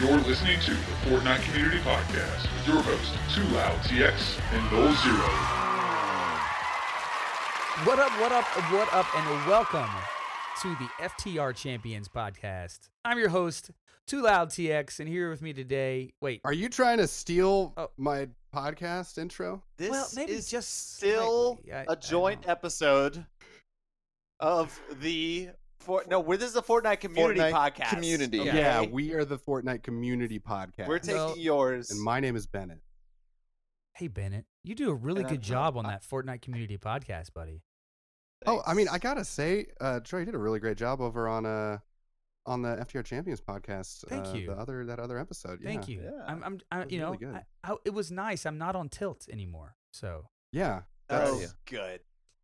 You're listening to the Fortnite Community Podcast with your hosts, Too Loud TX and Nolxero. What up, what up, what up, and welcome to the FTR Champions podcast. I'm your host, TwoLoudTX, and here with me today. Wait, Are you trying to steal Oh. my podcast intro? This Well, maybe is just still slightly. I- I a joint episode of the for no. We're, this is a Fortnite community Fortnite podcast. community. okay? Yeah, we are the Fortnite Community Podcast. We're taking Well- yours. and my name is Bennett. Hey, Bennett, you do a really And good I'm- job on that Fortnite Community podcast, buddy. Oh, I mean, I gotta say, uh, Troy did a really great job over on uh on the FTR Champions podcast. Thank uh, you. The other that other episode. Thank yeah. you. Yeah. I'm, I'm, I, you know, really good. I, I, it was nice. I'm not on tilt anymore, so Yeah, oh, Yeah. good.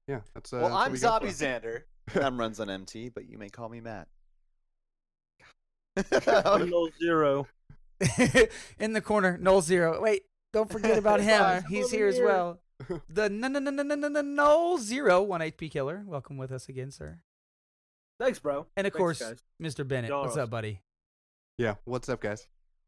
yeah. That's uh, well, that's I'm Zombie for. Zander. I'm runs on MT, but you may call me Matt. I'm zero. in the corner, Nolxero. Wait, don't forget about him. He's Over here as well. The no no no no no no no Nolxero one HP killer. Welcome with us again, sir. Thanks, bro. And of Thanks, course, guys. Mr. Bennett. Y'all What's up, buddy? Yeah. What's up, guys?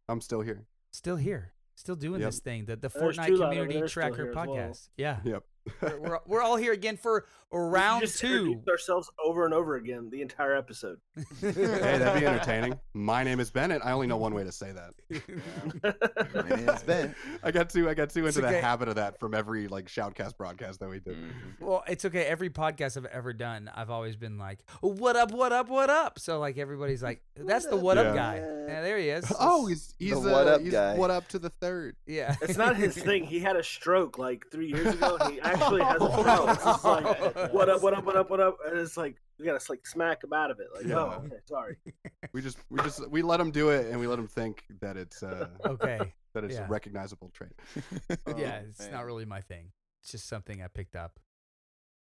I'm still here. Still here. Still doing Yep. this thing, the, the Fortnite True Love over Community Tracker here well. podcast. Yeah. Yep. We're, we're, we're all here again for round we just two. ourselves over and over again the entire episode. hey, that'd be entertaining. My name is Bennett. I only know one way to say that. My name is Ben. I got too I got too into okay. the habit of that from every like shoutcast broadcast that we did. Mhm. Well, it's okay. Every podcast I've ever done, I've always been like, "What up? What up? What up?" So like everybody's like, "That's the what up Yeah. guy." Yeah, there he is. Oh, he's he's The uh, what up he's guy. what up to the third. yeah. It's not his thing. He had a stroke like three years ago. And he actually has a stroke. It's just like, what up, what up, what up, what up? And it's like, we gotta like smack him out of it. Like, Yeah. oh, okay, sorry. We just we just we let him do it and we let him think that it's uh Okay. that it's Yeah. a recognizable trait. Oh, yeah, it's man. not really my thing. It's just something I picked up.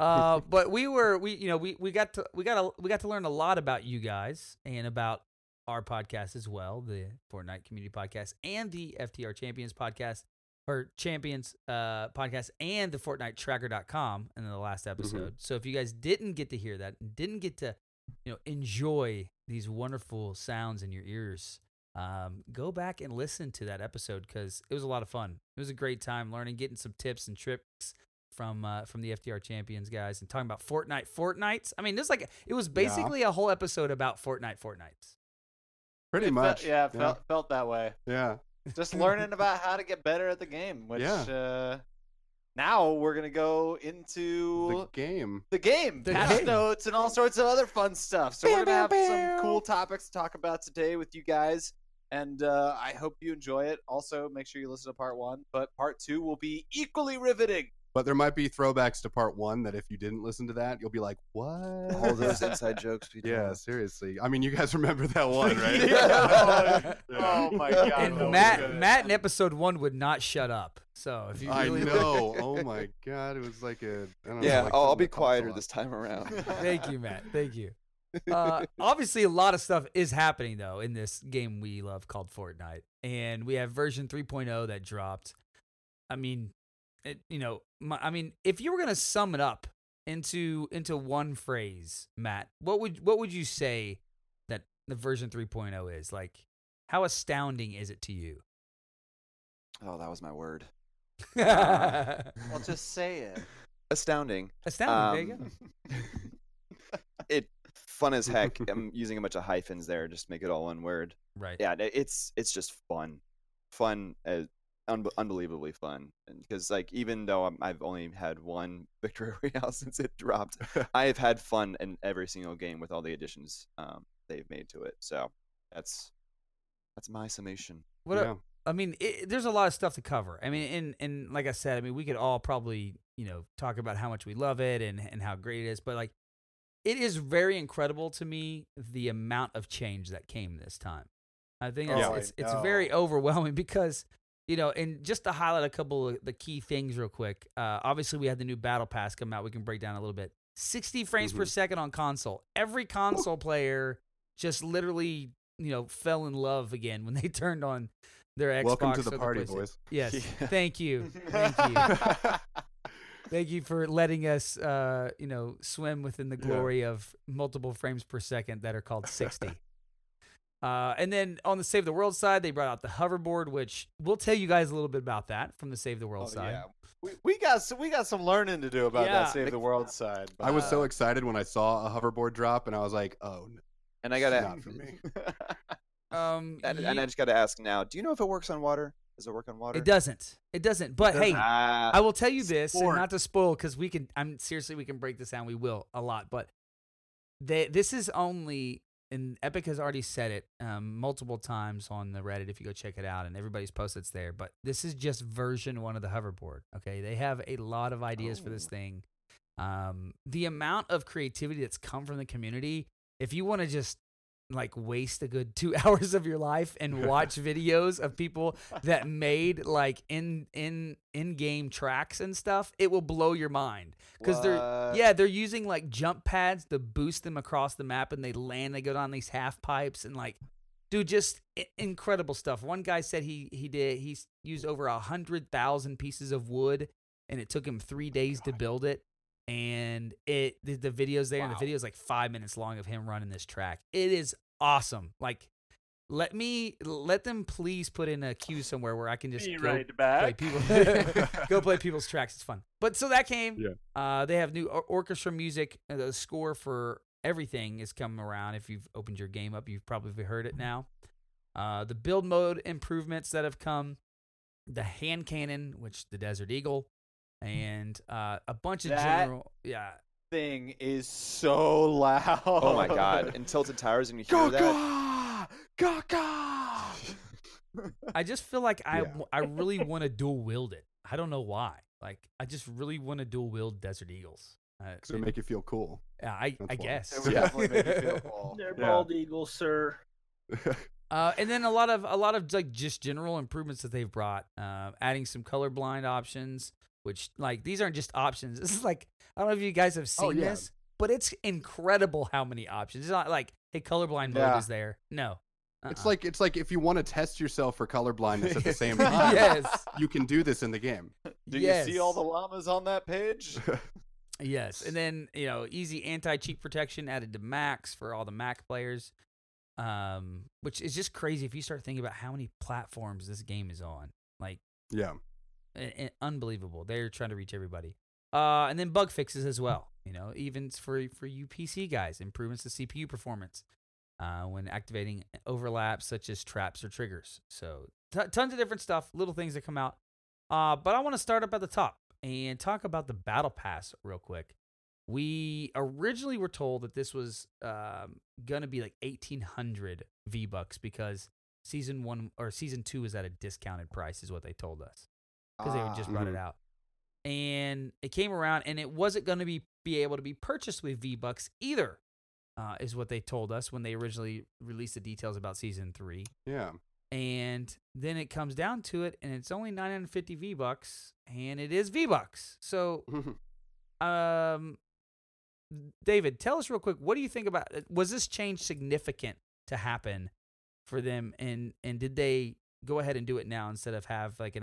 Uh, but we were we you know we we got to we got to we got to learn a lot about you guys and about our podcast as well, the Fortnite Community Podcast and the FTR Champions Podcast or Champions uh podcast and the FortniteTracker.com in the last episode. So if you guys didn't get to hear that, didn't get to you know enjoy these wonderful sounds in your ears, um, go back and listen to that episode because it was a lot of fun. It was a great time learning, getting some tips and tricks from uh, from the FTR Champions guys, and talking about Fortnite, Fortnites. I mean, this like it was basically a whole episode about Fortnite, Fortnites. Pretty It fe- much. yeah, felt felt that way. yeah. Just learning about how to get better at the game. Which Yeah. uh, now we're gonna go The into game. the game, The patch game. notes, and all sorts of other fun stuff. So we're gonna have some cool topics to talk about today with you guys, and uh, I hope you enjoy it. Also, make sure you listen to part one, but part two will be equally riveting. But there might be throwbacks to part one that if you didn't listen to that, you'll be like, What? All those inside jokes we Yeah, tell. seriously. I mean you guys remember that one, right? Yeah. Oh my god! and was Matt, good. Matt in episode one would not shut up. So if you I know. Oh my god, it was like a. I don't know, Yeah, like I'll, I'll be quieter this time around. Thank you, Matt. Thank you. Uh, obviously, a lot of stuff is happening though in this game we love called Fortnite, and we have version 3.0 that dropped. I mean, it, you know, my, I mean, if you were gonna sum it up into into one phrase, Matt, what would what would you say that the version 3.0 is like? How astounding is it to you? Oh, that was my word. Well, just say it. Astounding. astounding. there you go. Um, it fun as heck. I'm using a bunch of hyphens there just to make it all one word. Right. Yeah, it's it's just fun, fun, uh, un- unbelievably fun. Because like even though I'm, I've only had one victory royale since it dropped, I have had fun in every single game with all the additions um, they've made to it. So that's that's my summation. What yeah. a- I mean, it, there's a lot of stuff to cover. I mean, and and like I said, I mean, we could all probably you know talk about how much we love it and and how great it is, but like, it is very incredible to me the amount of change that came this time. I think it's Oh, I it's, it's very overwhelming because you know, and just to highlight a couple of the key things real quick. Uh, obviously, we had the new battle pass come out. We can break down a little bit. 60 frames per Mhm. second on console. Every console player just literally, you know, fell in love again when they turned on their Xbox. Welcome to the party, boys. Yes. Yeah. Thank you. Thank you. Thank you for letting us, uh, you know, swim within the Yeah. glory of multiple frames per second that are called 60. Uh, and then on the Save the World side, they brought out the hoverboard, which we'll tell you guys a little bit about that from the Save the World Oh, side. yeah. We, we got some, we got some learning to do about Yeah. that Save the World side. I was but, so excited when I saw a hoverboard drop, and I was like, "Oh, no, And I gotta, not for me." Um, and, ye- and I just gotta ask now. Do you know if it works on water? Does it work on water? it doesn't. It doesn't. But hey, Ah, I will tell you this, and not to spoil, because we can. I'm seriously, we can break this down. We will a lot, but they, this is only. And Epic has already said it um, multiple times on the Reddit. If you go check it out, and everybody's posted it's there. But this is just version one of the hoverboard. Okay, they have a lot of ideas for this Oh. thing. Um, the amount of creativity that's come from the community. If you want to just like waste a good two hours of your life and watch videos of people that made like in in in game tracks and stuff, it will blow your mind because they're yeah they're using like jump pads to boost them across the map and they land. They go down these half pipes and like. Dude, just incredible stuff. One guy said he he did he used over a hundred thousand pieces of wood, and it took him three days to build it. And it the, the videos there, and the video is like five minutes long of him running this track. It is awesome. Like, let me let them please put in a queue somewhere where I can just Be go right play people go play people's tracks. It's fun. But so that came. Yeah. Uh, they have new or- orchestra music. Uh, The score for everything is coming around. If you've opened your game up, you've probably heard it now. Uh, the build mode improvements that have come, the hand cannon, which the Desert Eagle, and uh, a bunch of That- general. Yeah. thing is so loud. Oh my god! In Tilted Towers, and you hear that. Gaga! Gaga! I just feel like I Yeah. w- I really want to dual wield it. I don't know why. Like I just really want to dual wield Desert Eagles. Uh, So make you feel cool. yeah, I That's I why. guess. It would definitely make you feel cool. They're Yeah. bald eagles, sir. Uh, and then a lot of a lot of like just general improvements that they've brought, uh, adding some colorblind options, which like these aren't just options. This is like I don't know if you guys have seen Oh, yeah. this, but it's incredible how many options. It's not like hey, colorblind mode Yeah. is there. No, It's Uh-uh. like it's like if you want to test yourself for colorblindness at the same time, yes, you can do this in the game. Do yes. you see all the llamas on that page? Yes, and then you know, easy anti-cheat protection added to max for all the Mac players, um, which is just crazy if you start thinking about how many platforms this game is on. Like, yeah. I- i- unbelievable. They're trying to reach everybody. Uh, and then bug fixes as well. You know, even for for you PC guys, improvements to CPU performance uh, when activating overlaps such as traps or triggers. So t- tons of different stuff, little things that come out. Uh, but I want to start up at the top and talk about the battle pass real quick. We originally were told that this was um, gonna be like eighteen hundred V bucks because season one or season two is at a discounted price, is what they told us because they would just run it Mhm. out. And it came around, and it wasn't going to be be able to be purchased with V Bucks either, uh, is what they told us when they originally released the details about season three. Yeah. And then it comes down to it, and it's only 950 V Bucks, and it is V Bucks. So, um, David, tell us real quick, what do you think about? Was this change significant to happen for them, and and did they go ahead and do it now instead of have like an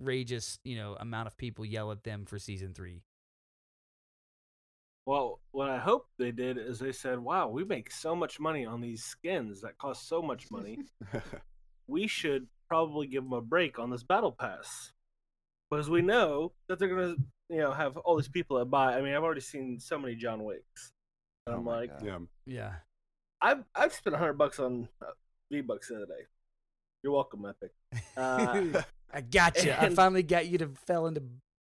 outrageous, you know, amount of people yell at them for season three? Well, what I hope they did is they said, "Wow, we make so much money on these skins that cost so much money. we should probably give them a break on this battle pass because we know that they're gonna, you know, have all these people that buy. I mean, I've already seen so many John Wicks. And Oh I'm like, God. yeah. Yeah. I've I've spent hundred bucks on uh, V bucks the other day. You're welcome, Epic. Uh, I got you. I finally got you to fell into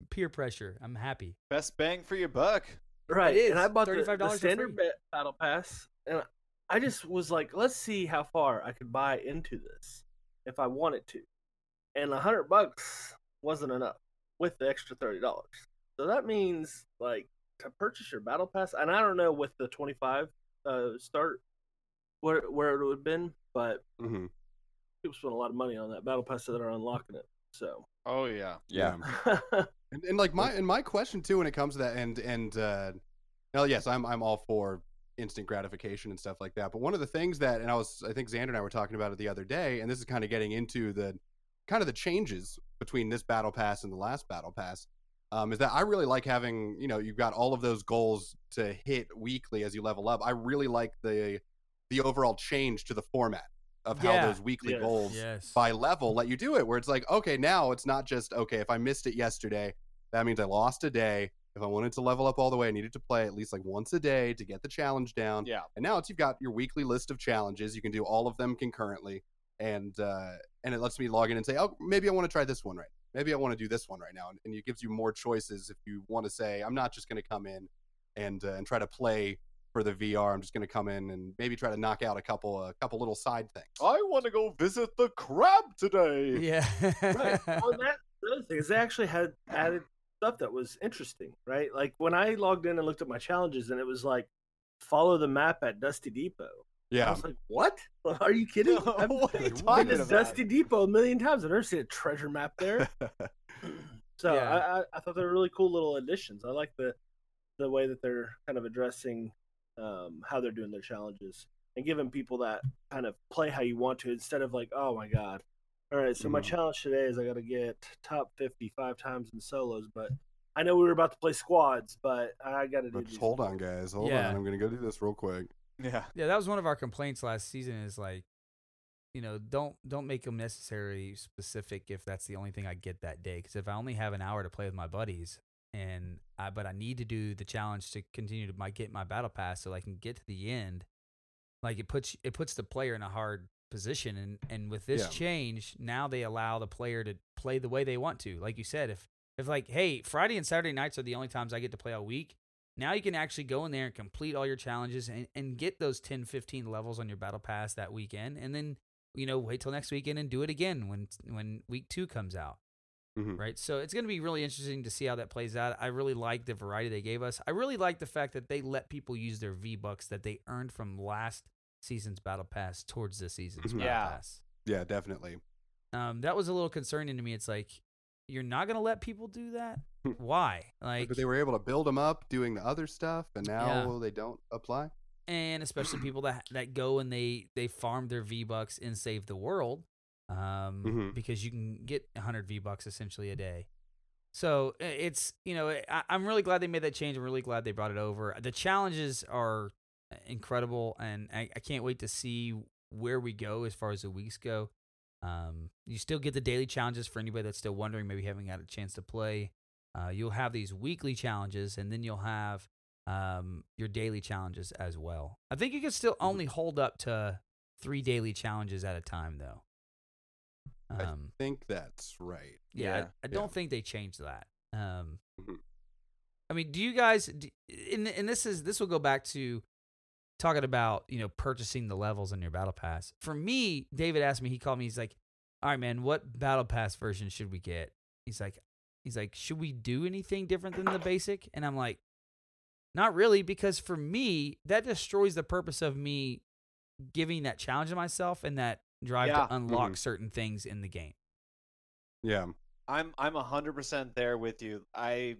peer pressure. I'm happy. Best bang for your buck. Right, and I bought the, $35 the standard battle pass, and I just was like, let's see how far I could buy into this if I wanted to, and a hundred bucks wasn't enough with the extra thirty dollars. So that means like to purchase your battle pass, and I don't know with the twenty five uh, start where where it would have been, but hmm people spend a lot of money on that battle pass that are unlocking it. So Oh yeah. Yeah. And, and like my and my question too when it comes to that and and uh now yes I'm I'm all for instant gratification and stuff like that but one of the things that and I was I think Zander and I were talking about it the other day and this is kind of getting into the kind of the changes between this battle pass and the last battle pass um, is that I really like having you know you've got all of those goals to hit weekly as you level up I really like the the overall change to the format of how Yeah. those weekly Yes. goals Yes. by level let you do it. Where it's like, okay, now it's not just okay. If I missed it yesterday, that means I lost a day. If I wanted to level up all the way, I needed to play at least like once a day to get the challenge down. Yeah. And now it's you've got your weekly list of challenges. You can do all of them concurrently, and uh, and it lets me log in and say, oh, maybe I want to try this one right. Maybe I want to do this one right now, and, and it gives you more choices if you want to say, I'm not just going to come in and uh, and try to play for the VR. I'm just going to come in and maybe try to knock out a couple a couple little side things. I want to go visit the crab today. Yeah. right. Well, that the other thing is they actually had added stuff that was interesting, right? Like when I logged in and looked at my challenges, and it was like follow the map at Dusty Depot. Yeah. I was like, what? Are you kidding? I've what are you been to about? Dusty Depot a million times. I've never seen a treasure map there. So Yeah. I, I, I thought they were really cool little additions. I like the the way that they're kind of addressing um, how they're doing their challenges and giving people that kind of play how you want to instead of like, oh my god, all right, so my Mhm. challenge today is I got to get top fifty five times in solos, but I know we were about to play squads, but I got to do. But just hold on, guys. Hold Yeah. on. I'm going to go do this real quick. Yeah. Yeah, that was one of our complaints last season. Is like, you know, don't don't make them necessarily specific if that's the only thing I get that day. Because if I only have an hour to play with my buddies, and I but I need to do the challenge to continue to my get my battle pass so I can get to the end, like it puts it puts the player in a hard position. And and with this Yeah. change, now they allow the player to play the way they want to. Like you said, if if like, hey, Friday and Saturday nights are the only times I get to play all week. Now you can actually go in there and complete all your challenges and, and get those 10, 15 levels on your battle pass that weekend. And then, you know, wait till next weekend and do it again when when week two comes out. Mhm. Right. So it's going to be really interesting to see how that plays out. I really like the variety they gave us. I really like the fact that they let people use their V Bucks that they earned from last season's battle pass towards this season's Mhm. battle Yeah. pass. Yeah, definitely. Um, that was a little concerning to me. It's like, you're not going to let people do that? Why? Like, but they were able to build them up doing the other stuff, and now Yeah. they don't apply. and especially people that that go and they they farm their V bucks and Save the World, um, Mhm. because you can get 100 V bucks essentially a day. So it's you know I, I'm really glad they made that change. I'm really glad they brought it over. The challenges are incredible, and I, I can't wait to see where we go as far as the weeks go. Um, you still get the daily challenges for anybody that's still wondering, maybe haven't had a chance to play. Uh, you'll have these weekly challenges, and then you'll have um, your daily challenges as well. I think you can still only hold up to three daily challenges at a time, though. I Um, think that's right. yeah, I, Yeah, I don't yeah. think they changed that. Um, Mhm. I mean, do you guys? Do, and and this is this will go back to talking about you know purchasing the levels in your battle pass. For me, David asked me. He called me. He's like, "All right, man, what battle pass version should we get?" He's like, "He's like, should we do anything different than the basic?" And I'm like, "Not really, because for me, that destroys the purpose of me giving that challenge to myself and that drive Yeah. to unlock Mhm. certain things in the game." Yeah. I'm I'm hundred percent there with you. I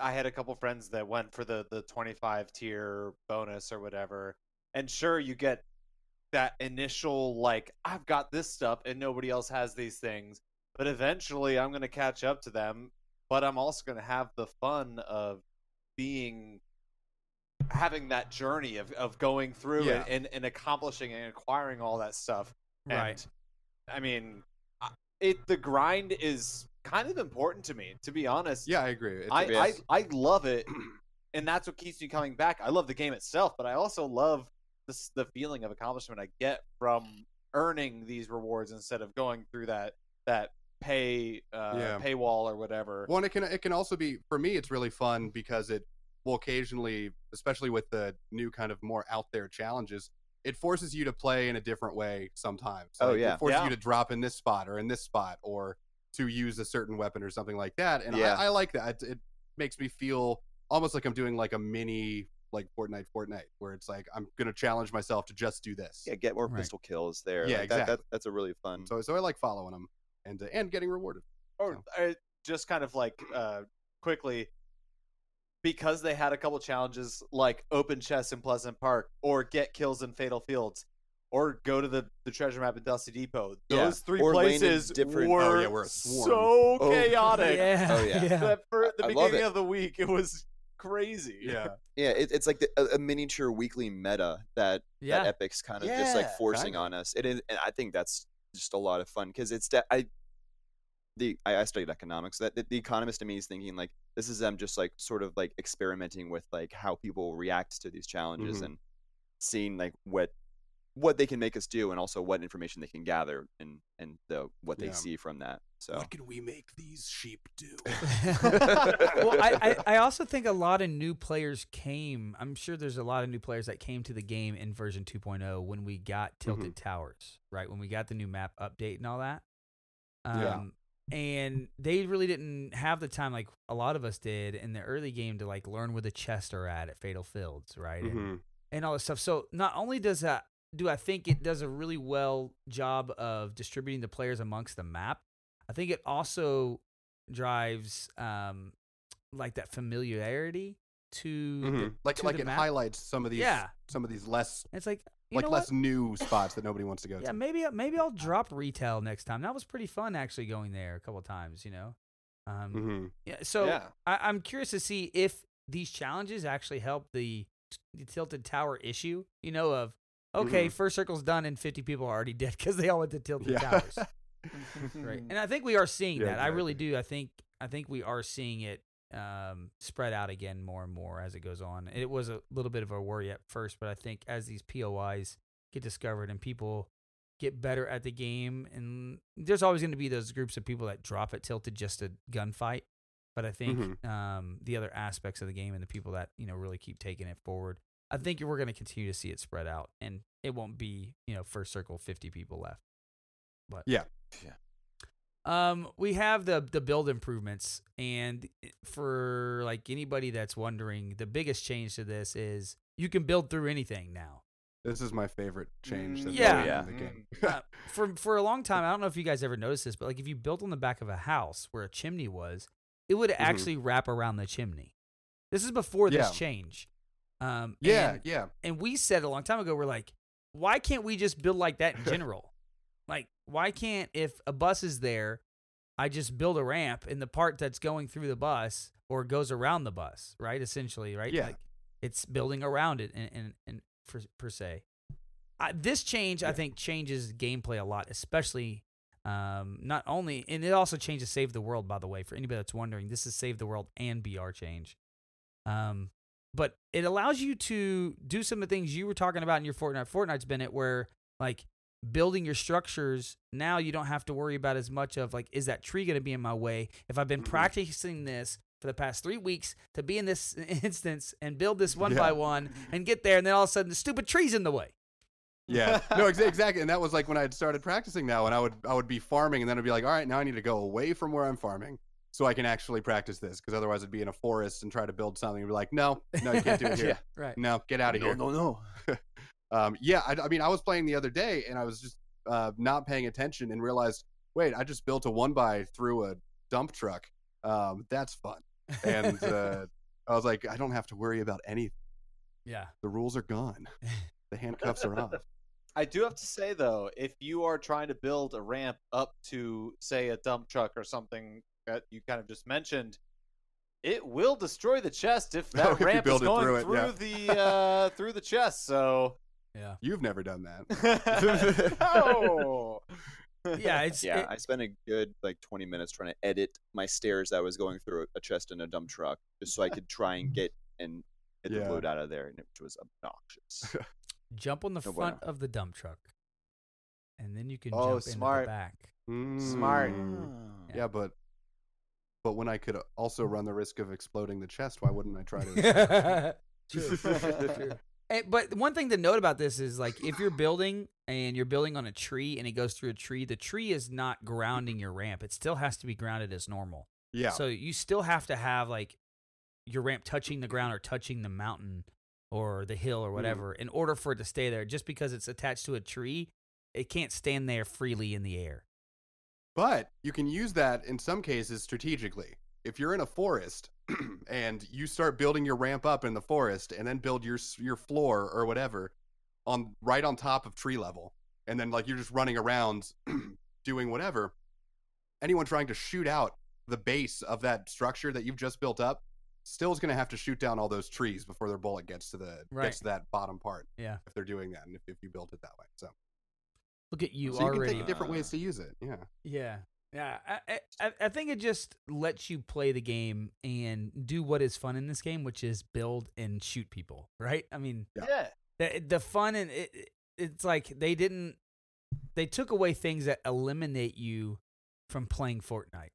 I had a couple friends that went for the the 25 tier bonus or whatever, and sure you get that initial like I've got this stuff and nobody else has these things, but eventually I'm gonna catch up to them. But I'm also gonna have the fun of being having that journey of, of going through Yeah. and, and, and accomplishing and acquiring all that stuff. Right. And, I mean, it the grind is kind of important to me, to be honest. Yeah, I agree. It's, I, I I love it, and that's what keeps me coming back. I love the game itself, but I also love this, the feeling of accomplishment I get from earning these rewards instead of going through that that pay uh, Yeah. paywall or whatever. Well, and it can it can also be for me. It's really fun because it will occasionally, especially with the new kind of more out there challenges, it forces you to play in a different way sometimes. Oh, Like, yeah. it forces Yeah. you to drop in this spot or in this spot or to use a certain weapon or something like that. And Yeah. I, I like that. It, it makes me feel almost like I'm doing like a mini like Fortnite, Fortnite, where it's like I'm gonna challenge myself to just do this. Yeah, get more Right. pistol kills there. Yeah, like that, that, exactly. that's a really fun. So so I like following them and uh, and getting rewarded. or uh, just kind of like uh, quickly because they had a couple challenges like open chests in Pleasant Park or get kills in Fatal Fields or go to the, the treasure map at Dusty Depot. Yeah, Those three or places different- oh, were, Oh, yeah, we're so Oh. chaotic. yeah. Oh, yeah. yeah. That for the I beginning it. of the week, it was crazy. Yeah. Yeah, it, it's like the, a, a miniature weekly meta that Yeah. that Epic's kind of just like forcing kinda. on us. It is, and I think that's just a lot of fun because it's that I the I, I studied economics. That the, the economist to me is thinking like this is them just like sort of like experimenting with like how people react to these challenges Mhm. and seeing like what what they can make us do and also what information they can gather and and the what they Yeah. see from that. So what can we make these sheep do? well, I, I, I also think a lot of new players came. I'm sure there's a lot of new players that came to the game in version 2.0 when we got Tilted Towers, right? When we got the new map update and all that. Um, Yeah. And they really didn't have the time, like a lot of us did in the early game, to like learn where the chests are at at Fatal Fields, right? And, Mhm. and all this stuff. So not only does that do I think it does a really well job of distributing the players amongst the map, I think it also drives um like that familiarity to the- Mhm. Like to like the it map. highlights some of these Yeah. some of these less It's like you like less what? new spots that nobody wants to go Yeah, to. Yeah, maybe maybe I'll drop retail next time. That was pretty fun actually going there a couple of times, you know. Um, hmm yeah, so Yeah. I, I'm curious to see if these challenges actually help the, the tilted tower issue. You know, of okay, first circle's done and 50 people are already dead because they all went to tilted Yeah. towers, right? And I think we are seeing Yeah, that. I really do. I think I think we are seeing it um, spread out again more and more as it goes on. It was a little bit of a worry at first, but I think as these POIs get discovered and people get better at the game, and there's always going to be those groups of people that drop it tilted just to gunfight. But I think Mhm. um, the other aspects of the game and the people that you know really keep taking it forward, I think we're going to continue to see it spread out, and it won't be you know first circle 50 people left. But Yeah. Yeah. Um, we have the the build improvements, and for like anybody that's wondering, the biggest change to this is you can build through anything now. This is my favorite change. That's Yeah. going Yeah. in the game. uh, for for a long time, I don't know if you guys ever noticed this, but like if you built on the back of a house where a chimney was, it would Mm-hmm. actually wrap around the chimney. This is before this Yeah. change. Um, yeah, and, yeah. and we said a long time ago, we're like, why can't we just build like that in general? Like, why can't if a bus is there, I just build a ramp in the part that's going through the bus or goes around the bus, right? Essentially, right? Yeah. Like it's building around it and and, and for, per se. I, this change, I think, changes gameplay a lot, especially um, not only, and it also changes Save the World, by the way, for anybody that's wondering. This is Save the World and BR change. Um, but it allows you to do some of the things you were talking about in your Fortnite. Fortnite's been it where like building your structures now you don't have to worry about as much of like is that tree going to be in my way if I've been Mhm. practicing this for the past three weeks to be in this instance and build this one Yeah. by one and get there and then all of a sudden the stupid tree's in the way. Yeah. No, exa- exactly. And that was like when I had started practicing now and I would I would be farming and then I'd be like, all right, now I need to go away from where I'm farming so I can actually practice this because otherwise I'd be in a forest and try to build something and be like, no, no, you can't do it here. Yeah. Right. No, get out of no, here. no, no. Um, yeah, I, I mean, I was playing the other day and I was just uh, not paying attention and realized, wait, I just built a one by through a dump truck. Um, that's fun. And uh, I was like, I don't have to worry about anything. yeah. The rules are gone. The handcuffs are off. I do have to say though, if you are trying to build a ramp up to say a dump truck or something that you kind of just mentioned, it will destroy the chest if Oh, that if ramp is it going through through, yeah. the uh, through the chest. So Yeah. You've never done that. no. Yeah, it's Yeah, it- I spent a good like 20 minutes trying to edit my stairs that was going through a chest in a dump truck just so I could try and get and get Yeah. the loot out of there, and it was obnoxious. jump on the No front bueno. of the dump truck. And then you can Oh, jump smart. into the back. Smart. Mm. Yeah, but but when I could also run the risk of exploding the chest, why wouldn't I try to? True. True. Eh, but one thing to note about this is like if you're building and you're building on a tree and it goes through a tree, the tree is not grounding your ramp. It still has to be grounded as normal. yeah. So you still have to have like your ramp touching the ground or touching the mountain or the hill or whatever in order for it to stay there. Just because it's attached to a tree, it can't stand there freely in the air. But you can use that in some cases strategically. If you're in a forest and you start building your ramp up in the forest and then build your your floor or whatever on right on top of tree level and then like you're just running around doing whatever anyone trying to shoot out the base of that structure that you've just built up still is going to have to shoot down all those trees before their bullet gets to the Right. gets to that bottom part. Yeah. if they're doing that, and if, if you built it that way, so Look at you so you can already. think of different ways uh. to use it. Yeah, Yeah. Yeah, I, I- I I think it just lets you play the game and do what is fun in this game, which is build and shoot people, right? I mean, Yeah. Yeah. the, the fun and it, it- it's like they didn't they took away things that eliminate you from playing Fortnite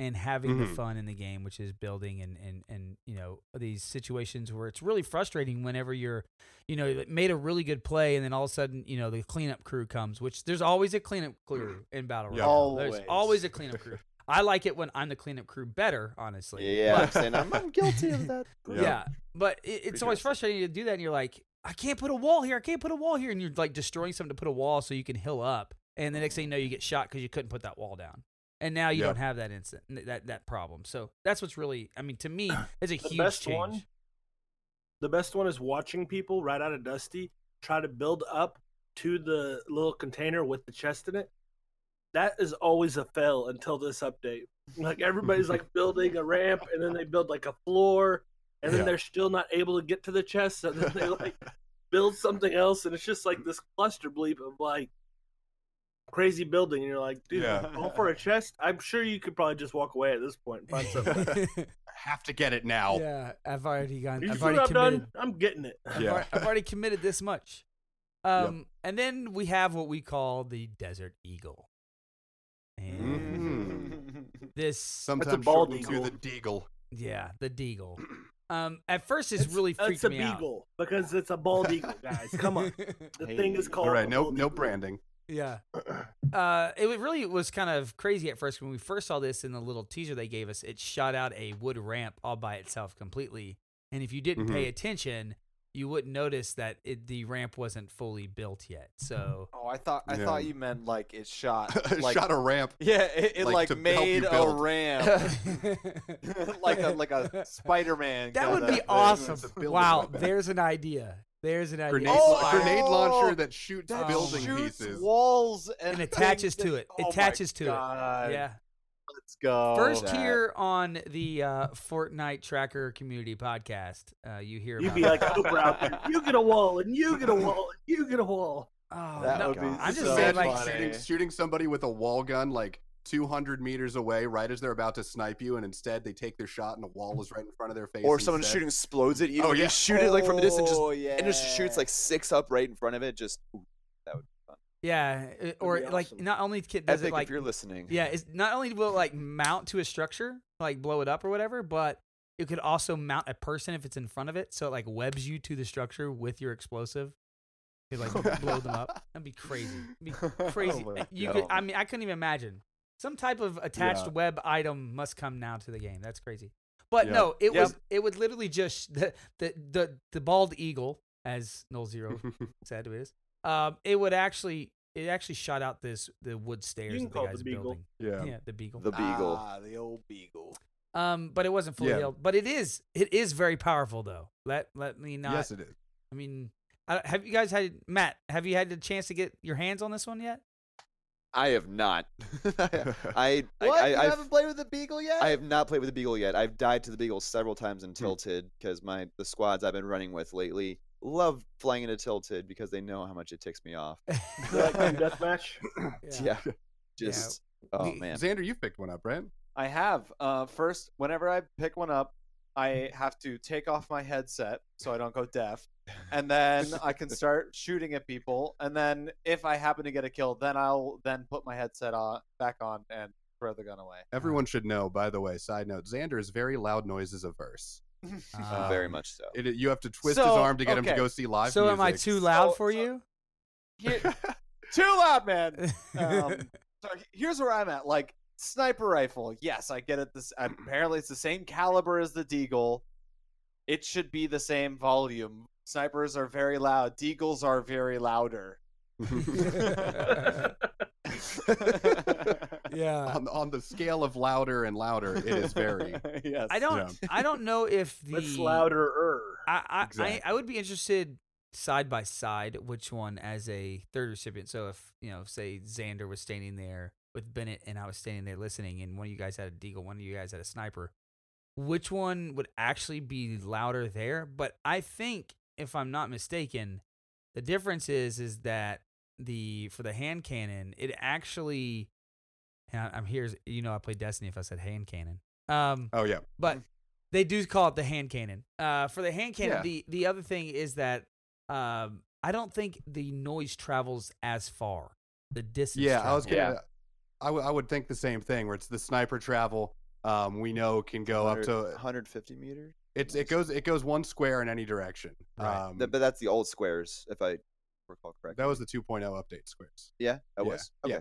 and having the Mhm. fun in the game which is building and and and you know these situations where it's really frustrating whenever you're you know made a really good play and then all of a sudden you know the cleanup crew comes which there's always a cleanup crew in battle Yeah. royale there's Always. always a cleanup crew I like it when I'm the cleanup crew better honestly Yeah, But- and I'm, I'm guilty of that. yeah. Yeah. But it, it's always frustrating to do that, and you're like, I can't put a wall here. I can't put a wall here, and you're like destroying something to put a wall so you can hill up, and the next thing you know, you get shot because you couldn't put that wall down, and now you don't have that instant that that problem. So that's what's really, I mean, to me, it's a The huge best change. one? The best one is watching people right out of Dusty try to build up to the little container with the chest in it. That is always a fail until this update. Like everybody's like building a ramp and then they build like a floor and then Yeah. they're still not able to get to the chest, so then they like build something else and it's just like this cluster bleep of like crazy building and you're like, dude, Yeah. all for a chest? I'm sure you could probably just walk away at this point and find something. Have to get it now. yeah, I've already gone. You I've see already what I've committed. done? I'm getting it. I've, Yeah. already, I've already committed this much. Um, and then we have what we call the Desert Eagle, and Mhm. this Sometimes bald shortened to eagle. the deagle. yeah, the Deagle. Um, at first, it's, It's- really It's freaked a me out. beagle because it's a bald eagle, guys. Come on, the thing is called. All right, no no branding. Yeah. Uh, it really was kind of crazy at first when we first saw this in the little teaser they gave us. It shot out a wood ramp all by itself completely, and if you didn't pay attention, you wouldn't notice that it, the ramp wasn't fully built yet. So Oh, I thought I Yeah. thought you meant like it shot like Shot a ramp. yeah, it, it like, like, to help you made a ramp like a like a Spider-Man. that would be awesome. It's a building Wow, there's an idea. There's an idea. Grenade, Oh, grenade launcher that shoots That building shoots pieces. walls and, And attaches to it. Oh my Attaches to it. Yeah. Let's go. First that. here on the uh, Fortnite Tracker Community Podcast, uh, you hear You'd about be like Oprah out there. You get a wall, and you get a wall, and you get a wall. Oh, That no, would be I'm just so saying, like, shooting, shooting somebody with a wall gun like 200 meters away, right as they're about to snipe you, and instead they take their shot and the wall is right in front of their face. Or someone instead. shooting explodes at you. Oh, yeah. You shoot it like from a distance, just Oh, and it just shoots like six up right in front of it. Just ooh, that would be fun. yeah, it- or be like not only kid does Epic it like if you're listening. yeah, it's not only will it like mount to a structure, like blow it up or whatever, but it could also mount a person if it's in front of it, so it like webs you to the structure with your explosive. It like blow them up. That'd be crazy. It'd be oh crazy. my you could. I mean, I couldn't even imagine. Some type of attached Yeah. web item must come now to the game. That's crazy. But Yeah. no, it Yep. was. It would literally just the the the, the bald eagle, as Nolxero said it is. Um, it would actually. It actually shot out this the wood stairs can that the guy's the building. yeah. Yeah, the beagle. The beagle. Ah, the old beagle. Um, but it wasn't fully Yeah. healed. But it is. It is very powerful though. Let let me not. yes, it is. I mean, I, have you guys had Matt? Have you had the chance to get your hands on this one yet? I have not. I, I, What? I, you I've- haven't played with the beagle yet? I have not played with the Beagle yet. I've died to the Beagle several times Hmm. in Tilted because my the squads I've been running with lately love flying into Tilted because they know how much it ticks me off. Like deathmatch? Yeah, just oh man. Zander, you've picked one up, right? I have. Uh, first, whenever I pick one up, I have to take off my headset so I don't go deaf, and then I can start shooting at people. And then, if I happen to get a kill, then I'll then put my headset on back on and throw the gun away. Everyone should know, by the way, side note, Zander is very loud noises averse. Uh, Very much so. It, you have to twist his arm to get him to go see live so am I music. too loud So- for so- you? Here, too loud, man. Um, so here's where I'm at. Like sniper rifle, yes, I get it. This apparently it's the same caliber as the Deagle. It should be the same volume. Snipers are very loud. Deagles are very louder. yeah. on, on the scale of louder and louder, it is very. yes. I don't. Yeah. I don't know if the What's louder? I I, Exactly. I I would be interested side by side which one as a third recipient. So if you know, say Zander was standing there with Bennett and I was standing there listening, and one of you guys had a deagle, one of you guys had a sniper. which one would actually be louder there. But I think, if I'm not mistaken, the difference is is that the for the hand cannon, it actually. and I- I'm here. You know, I play Destiny. If I said hand cannon, um, Oh yeah. but they do call it the hand cannon. Uh, for the hand cannon, Yeah. the the other thing is that um, I don't think the noise travels as far. The distance. Yeah, I was travels. gonna. I, w- I would think the same thing. Where it's the sniper travel. Um, we know can go up to 150 meters. it's it goes it goes one square in any direction. Right. Um, but that's the old squares, if I recall correctly. that was the 2.0 update squares. yeah, that Yeah, was. yeah.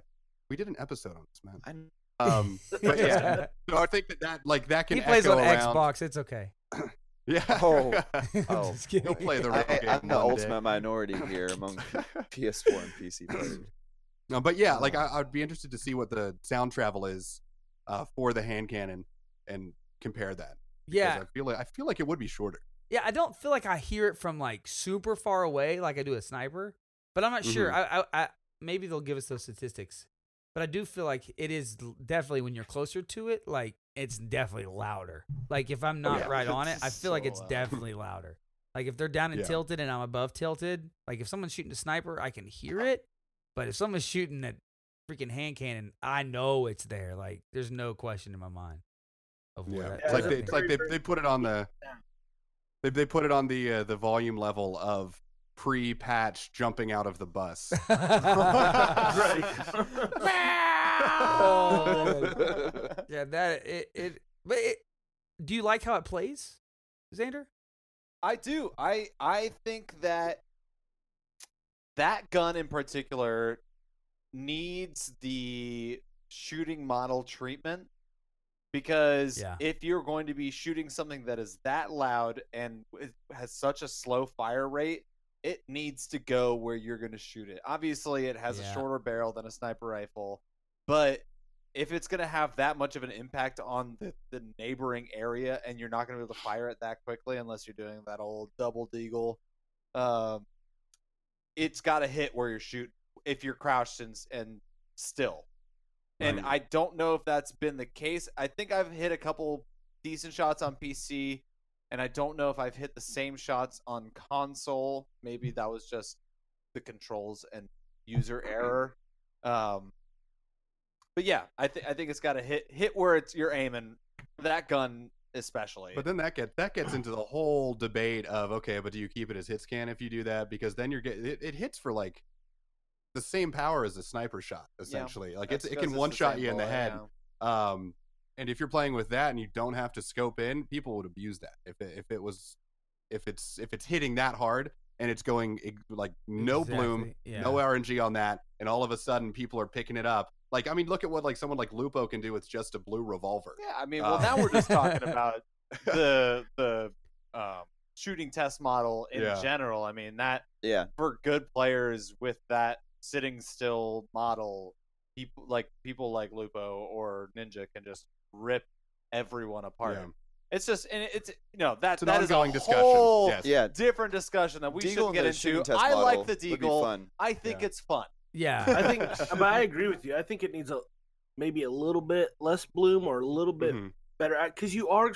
We did an episode on this, man. I kn- Um, but yeah, so I think that that like that can he plays echo on around. Xbox. It's okay. Yeah. Oh. Oh. He'll play the I, game I'm the one day. ultimate minority here among PS4 and PC players. No, but yeah, like I, I'd be interested to see what the sound travel is uh, for the hand cannon and compare that. Yeah, I feel like I feel like it would be shorter. yeah. I don't feel like I hear it from like super far away, like I do a sniper. But I'm not sure. Mhm. I, I, I maybe they'll give us those statistics. But I do feel like it is definitely when you're closer to it, like it's definitely louder. Like if I'm not yeah. right on it, I feel like it's loud. definitely louder. Like if they're down and Yeah. tilted and I'm above tilted, like if someone's shooting a sniper, I can hear it. But if someone's shooting a freaking hand cannon, I know it's there. Like there's no question in my mind of where Yeah, that. it's like they, it's like they, they put it on the they, they put it on the uh, the volume level of pre-patch jumping out of the bus. Oh, yeah, that it it. But it, do you like how it plays, Zander? I do. I I think that that gun in particular needs the shooting model treatment because Yeah. if you're going to be shooting something that is that loud and has such a slow fire rate, it needs to go where you're going to shoot it. Obviously, it has Yeah. a shorter barrel than a sniper rifle, but if it's going to have that much of an impact on the, the neighboring area and you're not going to be able to fire it that quickly unless you're doing that old double deagle, um, it's got to hit where you're shooting if you're crouched and, and still. And Right. I don't know if that's been the case. I think I've hit a couple decent shots on PC, and I don't know if I've hit the same shots on console. Maybe that was just the controls and user error. Um, but yeah, I think I think it's got to hit hit where it's you're aiming. That gun especially. But then that get that gets into the whole debate of okay, but do you keep it as hit scan if you do that? Because then you're getting it, it hits for like the same power as a sniper shot, essentially. Like it's That's it 'cause can one shot you in the head. yeah. Um, and if you're playing with that and you don't have to scope in, people would abuse that. If it, if it was if it's if it's hitting that hard and it's going like no bloom, Exactly, no. RNG on that, and all of a sudden people are picking it up. Like I mean, look at what like someone like Lupo can do with just a blue revolver. Yeah, I mean, well, Uh, now we're just talking about the the um, shooting test model in Yeah. general. I mean, that Yeah, for good players with that sitting still model, people like people like Lupo or Ninja can just rip everyone apart. Yeah. It's just and it's you know that It's that is ongoing a discussion. whole Yes. yeah. different discussion that we Deagle should and get into. shooting test I like the would be Deagle. fun. I think Yeah. it's fun. Yeah, I think, but I agree with you. I think it needs a maybe a little bit less bloom or a little bit Mhm. better because you are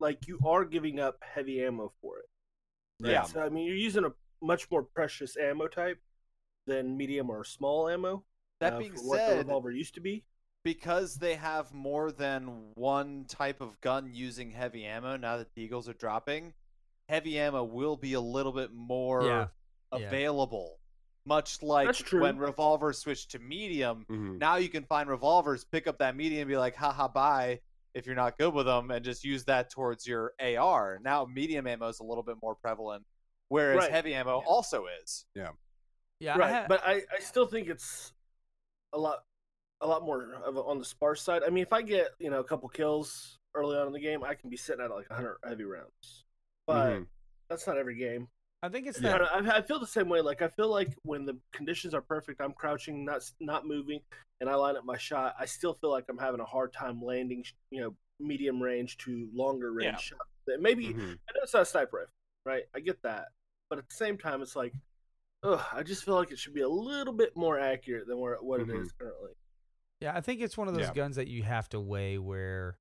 like you are giving up heavy ammo for it. right? Yeah. So, I mean, you're using a much more precious ammo type than medium or small ammo. That uh, being for what the said, revolver used to be. because they have more than one type of gun using heavy ammo now that the eagles are dropping heavy ammo will be a little bit more Yeah. Yeah. available much like when revolvers switched to medium Mhm. now you can find revolvers pick up that medium and be like haha bye if you're not good with them and just use that towards your ar now medium ammo is a little bit more prevalent whereas Right. heavy ammo also is yeah, Yeah. right, ha- but I, I still think it's a lot a lot more of a, on the sparse side. I mean, if I get you know a couple kills early on in the game, I can be sitting at like 100 heavy rounds, but Mhm. that's not every game. I think it's I, that. I, I feel the same way. Like I feel like when the conditions are perfect, I'm crouching, not not moving, and I line up my shot. I still feel like I'm having a hard time landing, you know, medium range to longer range Yeah. shots. That Maybe Mhm. I know it's not a sniper rifle, right? I get that, but at the same time, it's like, ugh, I just feel like it should be a little bit more accurate than where what Mhm. it is currently. Yeah, I think it's one of those Yeah. guns that you have to weigh where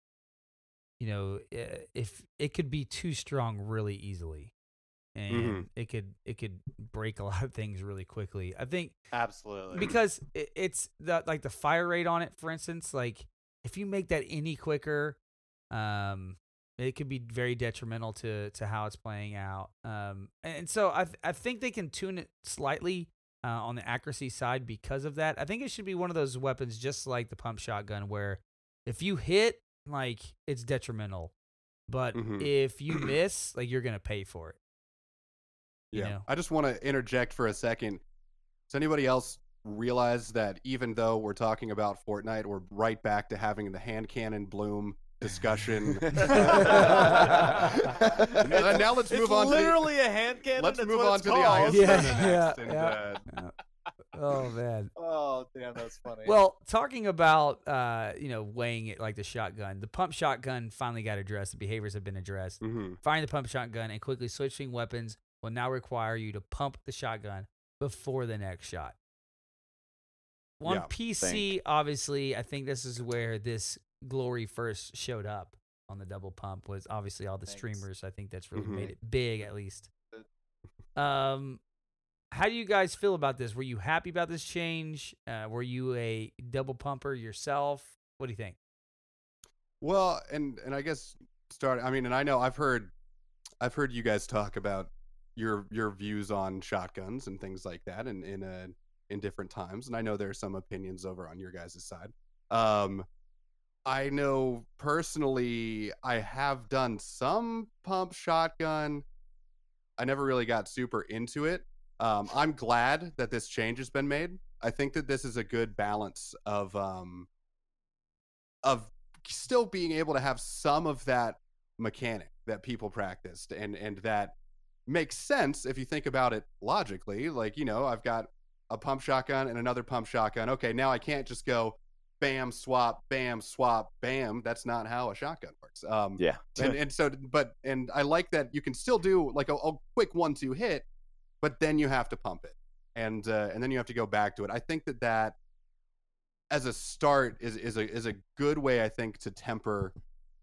you know, uh, if it could be too strong really easily, and Mhm. it could it could break a lot of things really quickly. I think Absolutely. because it, it's the like the fire rate on it, for instance, like if you make that any quicker, um, it could be very detrimental to to how it's playing out. Um, and so I th- I think they can tune it slightly uh, on the accuracy side because of that. I think it should be one of those weapons just like the pump shotgun, where if you hit, like it's detrimental, but Mhm. if you miss, like you're gonna pay for it. You Yeah. know. I just want to interject for a second. Does anybody else realize that even though we're talking about Fortnite, we're right back to having the hand cannon bloom discussion. Uh, now let's it's move on to the- literally a hand cannon. Let's move on it's to the called. ice Yeah, yeah, and, yeah. uh, Oh man. Oh damn, that's funny. Well, talking about uh, you know, weighing it like the shotgun, the pump shotgun finally got addressed. The behaviors have been addressed. mhm. Firing the pump shotgun and quickly switching weapons will now require you to pump the shotgun before the next shot. On Yeah, PC, obviously, I think this is where this glory first showed up on the double pump was obviously all the Thanks. streamers. I think that's really Mhm. made it big at least. Um how do you guys feel about this? Were you happy about this change? Uh, were you a double pumper yourself? What do you think? Well, and and I guess start. I mean, and I know I've heard, I've heard you guys talk about your your views on shotguns and things like that, in in a in different times, and I know there are some opinions over on your guys' side. Um, I know personally, I have done some pump shotgun. I never really got super into it. Um, I'm glad that this change has been made. I think that this is a good balance of um, of still being able to have some of that mechanic that people practiced and and that makes sense if you think about it logically like you know i've got a pump shotgun and another pump shotgun okay now i can't just go bam swap bam swap bam that's not how a shotgun works um Yeah. and, and so but and i like that you can still do like a, a quick one two hit but then you have to pump it and uh, and then you have to go back to it i think that that as a start is is a is a good way i think to temper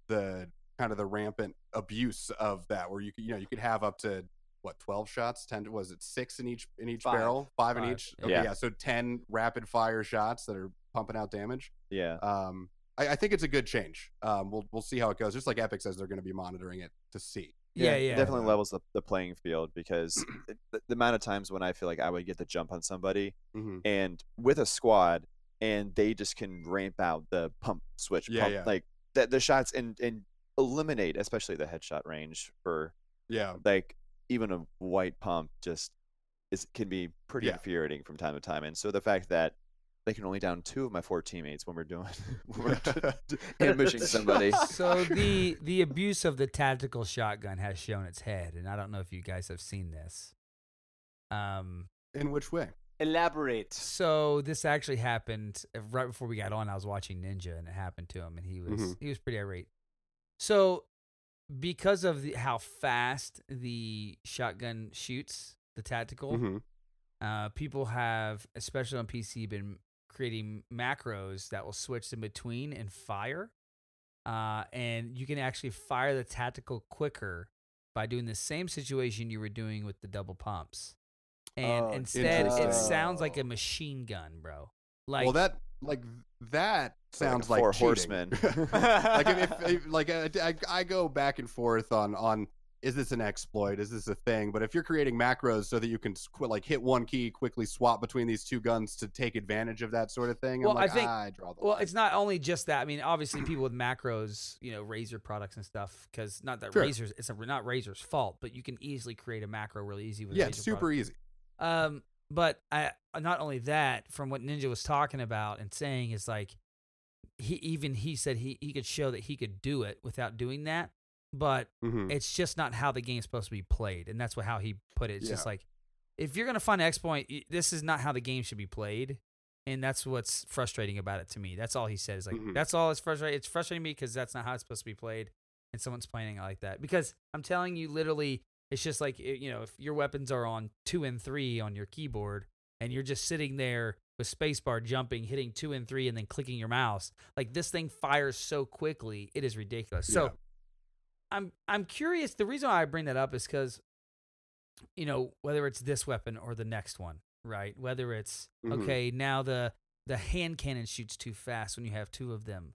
the kind of the rampant abuse of that where you could you know you could have up to what 12 shots 10 was it 6 in each in each Five. barrel 5 in each yeah. okay Yeah. yeah so 10 rapid fire shots that are pumping out damage yeah. um I, I think it's a good change um we'll we'll see how it goes just like epic says they're going to be monitoring it to see Yeah, it yeah. definitely levels the, the playing field because the, the amount of times when I feel like I would get the jump on somebody hmm and with a squad and they just can ramp out the pump switch Yeah, pump, yeah. like the, the shots and and eliminate especially the headshot range for yeah like even a white pump just is can be pretty Yeah. infuriating from time to time and so the fact that they can only down two of my four teammates when we're doing when we're ambushing somebody so the the abuse of the tactical shotgun has shown its head, and I don't know if you guys have seen this. Um, in which way Elaborate. so this actually happened uh, right before we got on. I was watching Ninja, and it happened to him, and he was Mhm. he was pretty irate. So because of the, how fast the shotgun shoots, the tactical, Mhm. uh, people have, especially on PC, been creating macros that will switch in between and fire. Uh, and you can actually fire the tactical quicker by doing the same situation you were doing with the double pumps. And Oh, instead, it sounds like a machine gun, bro. Like, well that like that So like a sounds like, four cheating. horsemen. like if, if, if like I, I, I go back and forth on on is this an exploit is this a thing but if you're creating macros so that you can s- qu- like hit one key quickly swap between these two guns to take advantage of that sort of thing Well, I'm I think- ah, I draw the well, line. it's not only just that. I mean, obviously, people with macros, you know, Razer products and stuff, because not that Sure. Razer's, it's a, not Razer's fault, but you can easily create a macro really easy with yeah Razer it's super products. easy Um, but I not only that, from what Ninja was talking about and saying is like he even he said he he could show that he could do it without doing that, but Mhm. it's just not how the game's supposed to be played, and that's what how he put it. It's just like if you're gonna find an exploit, this is not how the game should be played. And that's what's frustrating about it to me. That's all he said. Is like Mhm. that's all. It's frustrating. It's frustrating me because that's not how it's supposed to be played, and someone's playing it like that. Because I'm telling you, literally, it's just like you know, if your weapons are on two and three on your keyboard, and you're just sitting there with spacebar jumping, hitting two and three, and then clicking your mouse, like this thing fires so quickly, it is ridiculous. So I'm I'm curious. The reason why I bring that up is because, you know, whether it's this weapon or the next one, right? Whether it's Mhm. okay, now the the hand cannon shoots too fast when you have two of them.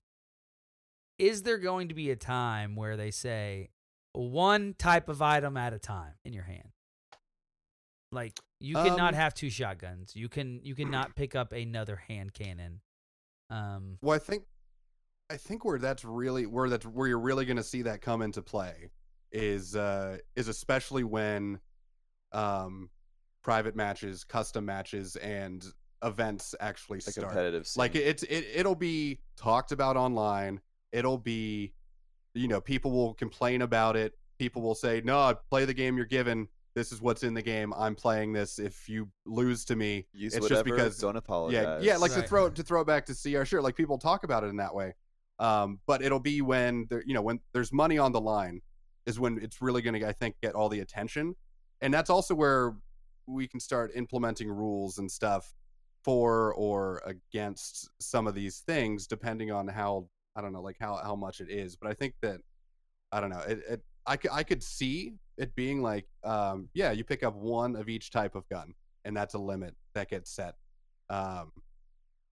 Is there going to be a time where they say one type of item at a time in your hand? Like you cannot Um, have two shotguns. You can you cannot pick up another hand cannon. Um, Well, I think I think where that's really where that's where you're really going to see that come into play is uh is especially when um private matches, custom matches and events actually The start. competitive scene. Like it's it it'll be talked about online. It'll be you know, people will complain about it. People will say, "No, play the game you're given. This is what's in the game. I'm playing this. If you lose to me, Use it's whatever, just because don't apologize. yeah, yeah, like to throw to throw it back to CR. Sure, like people talk about it in that way. Um, but it'll be when there, you know, when there's money on the line, is when it's really going to, I think, get all the attention, and that's also where we can start implementing rules and stuff for or against some of these things, depending on how I don't know, like how how much it is. But I think that I don't know, it, it I I could see it being like, um, yeah, you pick up one of each type of gun, and that's a limit that gets set. Um,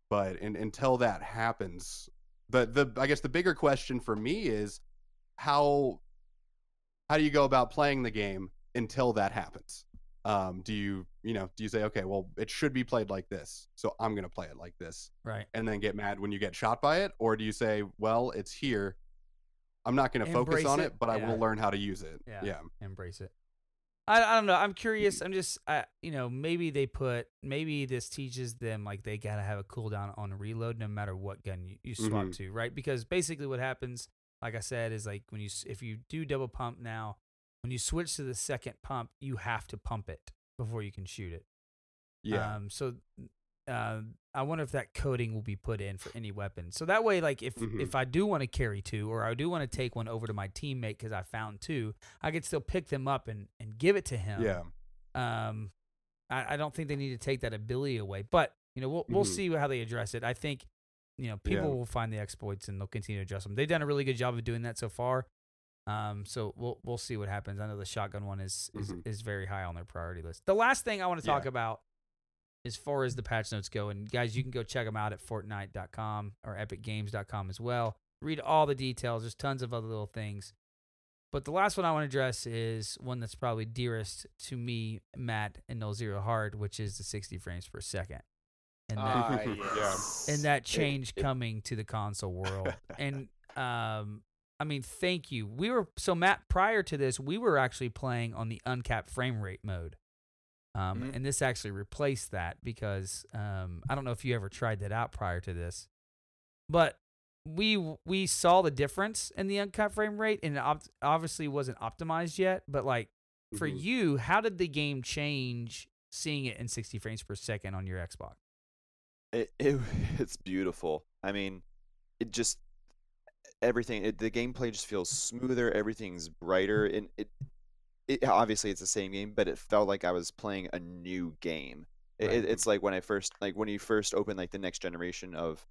but in, until that happens, the the I guess the bigger question for me is how how do you go about playing the game until that happens? Um, do you you know do you say okay, well it should be played like this, so I'm gonna play it like this, right. and then get mad when you get shot by it, or do you say, well, it's here, I'm not gonna focus on it, it, but I will learn how to use it. Yeah. yeah. embrace it. I, I don't know. I'm curious. I'm just, I, you know, maybe they put, maybe this teaches them like they gotta have a cooldown on reload no matter what gun you, you swap Mhm. to, right? Because basically what happens, like I said, is like when you if you do double pump now, when you switch to the second pump, you have to pump it before you can shoot it. Yeah. Um, so uh, I wonder if that coding will be put in for any weapon. So that way, like if Mhm. if I do want to carry two, or I do want to take one over to my teammate because I found two, I could still pick them up and and give it to him. yeah. Um, I, I don't think they need to take that ability away, but you know we'll we'll Mhm. see how they address it. I think you know people Yeah. will find the exploits and they'll continue to address them. They've done a really good job of doing that so far. Um, so we'll we'll see what happens. I know the shotgun one is is, Mhm. is very high on their priority list. The last thing I want to talk Yeah. about, as far as the patch notes go, and guys, you can go check them out at Fortnite.com or EpicGames.com as well. Read all the details. There's tons of other little things. But the last one I want to address is one that's probably dearest to me, Matt, and Nolxero Hard, which is the 60 frames per second. And that, Yeah. yes. and that change coming to the console world. and um, I mean, thank you. We were so Matt. Prior to this, we were actually playing on the uncapped frame rate mode, um, Mhm. and this actually replaced that because um, I don't know if you ever tried that out prior to this, but we we saw the difference in the uncapped frame rate, and it op- obviously wasn't optimized yet. But like for Mhm. you, how did the game change seeing it in 60 frames per second on your Xbox? It, it it's beautiful. I mean, it just everything. It, the gameplay just feels smoother. Everything's brighter, and it. It obviously it's the same game, but it felt like I was playing a new game. Right. it- it's like when I first like when you first open like the next generation of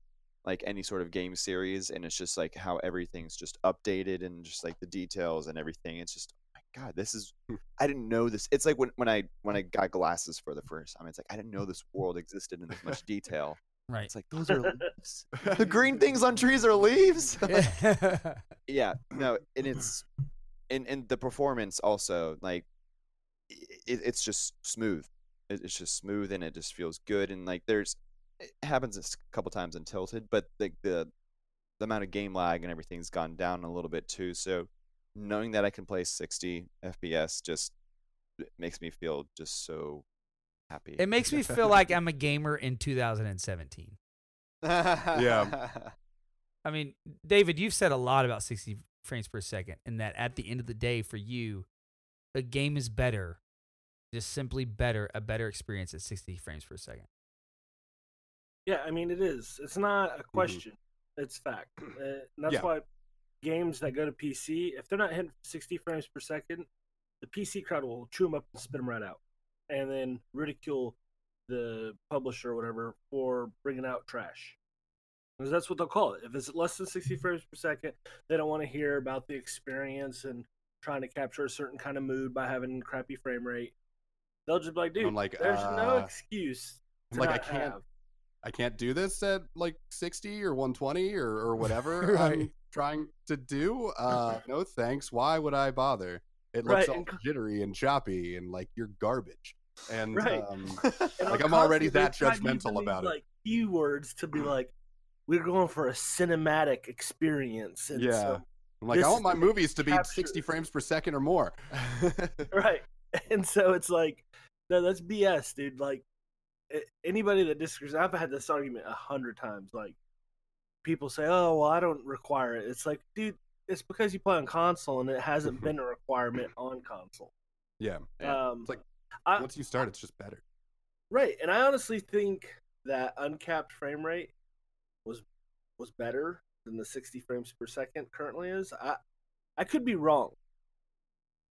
like any sort of game series, and it's just like how everything's just updated and just like the details and everything. It's just oh my god, this is hmm. I didn't know this. It's like when when I when hmm. I got glasses for the first time. It's like I didn't know this world existed in this much detail. Right. It's like those are leaves. the green things on trees are leaves. yeah, no, and it's and and the performance also like it, it's just smooth. It, it's just smooth and it just feels good and like there's it happens a couple times in tilted, but like the the amount of game lag and everything's gone down a little bit too. So knowing that I can play 60 FPS just makes me feel just so happy. It makes me feel like I'm a gamer in 2017. Yeah. I mean, David, you've said a lot about 60 frames per second, and that at the end of the day, for you, the game is better, just simply better, a better experience at 60 frames per second. Yeah, I mean it is. It's not a question. It's fact. Uh, and that's Yeah. why games that go to PC, if they're not hitting 60 frames per second, the PC crowd will chew them up and spit them right out, and then ridicule the publisher or whatever for bringing out trash. Because that's what they'll call it. If it's less than 60 frames per second, they don't want to hear about the experience and trying to capture a certain kind of mood by having crappy frame rate. They'll just be like, dude, I'm like, there's no uh, excuse. To like, I can't- have. I can't do this at like 60 or 120 or, or whatever Right. I'm trying to do. Uh, no thanks. Why would I bother? It Right, looks all and jittery and choppy and like you're garbage. And Right. um, And Like, I'm already that judgmental using these, about it. Like keywords to be like, we're going for a cinematic experience. And yeah, so- I'm like, I want my movies to be capture- 60 frames per second or more. right. And so it's like, no, that's BS, dude. Like, anybody that disagrees, I've had this argument a hundred times. Like, people say, "Oh, well, I don't require it." It's like, dude, it's because you play on console, and it hasn't been a requirement on console. Yeah, Yeah. Um, It's like- I, once you start, it's just better. right, and I honestly think that uncapped frame rate was was better than the 60 frames per second currently is. I I could be wrong,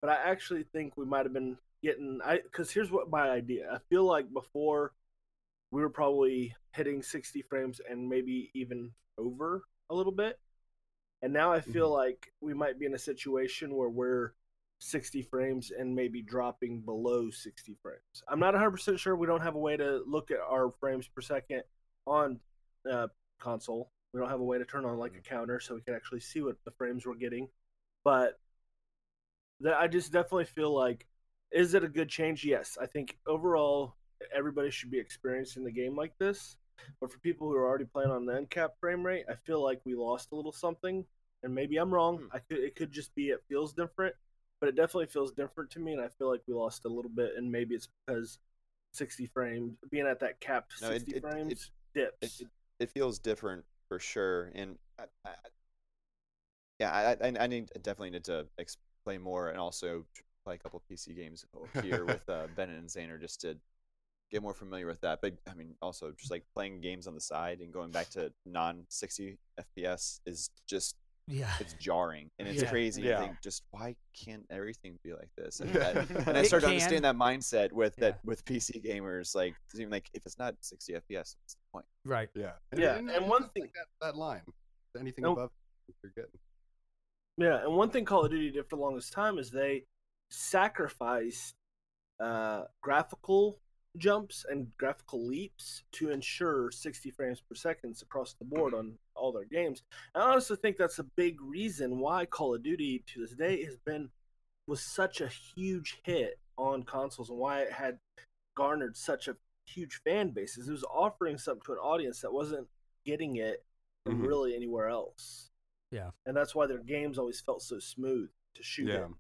but I actually think we might have been getting I because here's what my idea. I feel like before we were probably hitting 60 frames and maybe even over a little bit, and now I feel mm-hmm. like we might be in a situation where we're 60 frames and maybe dropping below 60 frames. I'm not 100% sure. We don't have a way to look at our frames per second on uh, console. We don't have a way to turn on like a counter so we can actually see what the frames we're getting. But that I just definitely feel like is it a good change? Yes. I think overall everybody should be experiencing the game like this. But for people who are already playing on the uncapped frame rate, I feel like we lost a little something. And maybe I'm wrong. Hmm. I could it could just be it feels different, but it definitely feels different to me and I feel like we lost a little bit and maybe it's because 60 frames being at that capped No, it- 60 it- it- frames dips. it, it feels different for sure and I, I, yeah I, I need I definitely need to explain more and also play a couple pc games here with uh bennett and Zander just to get more familiar with that but i mean also just like playing games on the side and going back to non 60 fps is just Yeah. it's jarring and it's Yeah. crazy Yeah. think just why can't everything be like this and, Yeah. I, and I started to understand that mindset with Yeah. that with pc gamers like it's even like if it's not 60 fps what's the point Right. Yeah, Yeah, and it's one thing- like that, that line, anything above, you're good. Yeah, and one thing Call of Duty did for the longest time is they sacrificed uh, graphical jumps and graphical leaps to ensure 60 frames per second across the board on all their games. And I honestly think that's a big reason why Call of Duty to this day has been was such a huge hit on consoles and why it had garnered such a huge fan base. Is it was offering something to an audience that wasn't getting it from Mhm. really anywhere else. Yeah. And that's why their games always felt so smooth to shoot Yeah, in.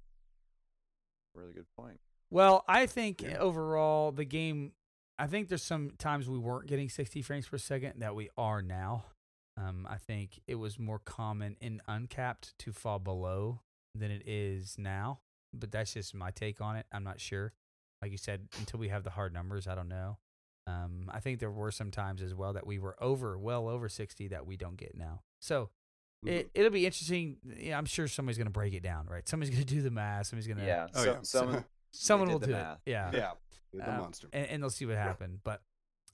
really good point Well, I think Yeah. overall the game. I think there's some times we weren't getting 60 frames per second that we are now. Um, I think it was more common in uncapped to fall below than it is now. But that's just my take on it. I'm not sure. Like you said, until we have the hard numbers, I don't know. Um, I think there were some times as well that we were over, well over 60 that we don't get now. So Mhm. it, it'll be interesting. Yeah, I'm sure somebody's going to break it down, right? Somebody's going to do the math. Somebody's going to, yeah Oh, so, yeah. someone someone will do math. it. Yeah. yeah, the Um, monster. and, and they'll see what happened. But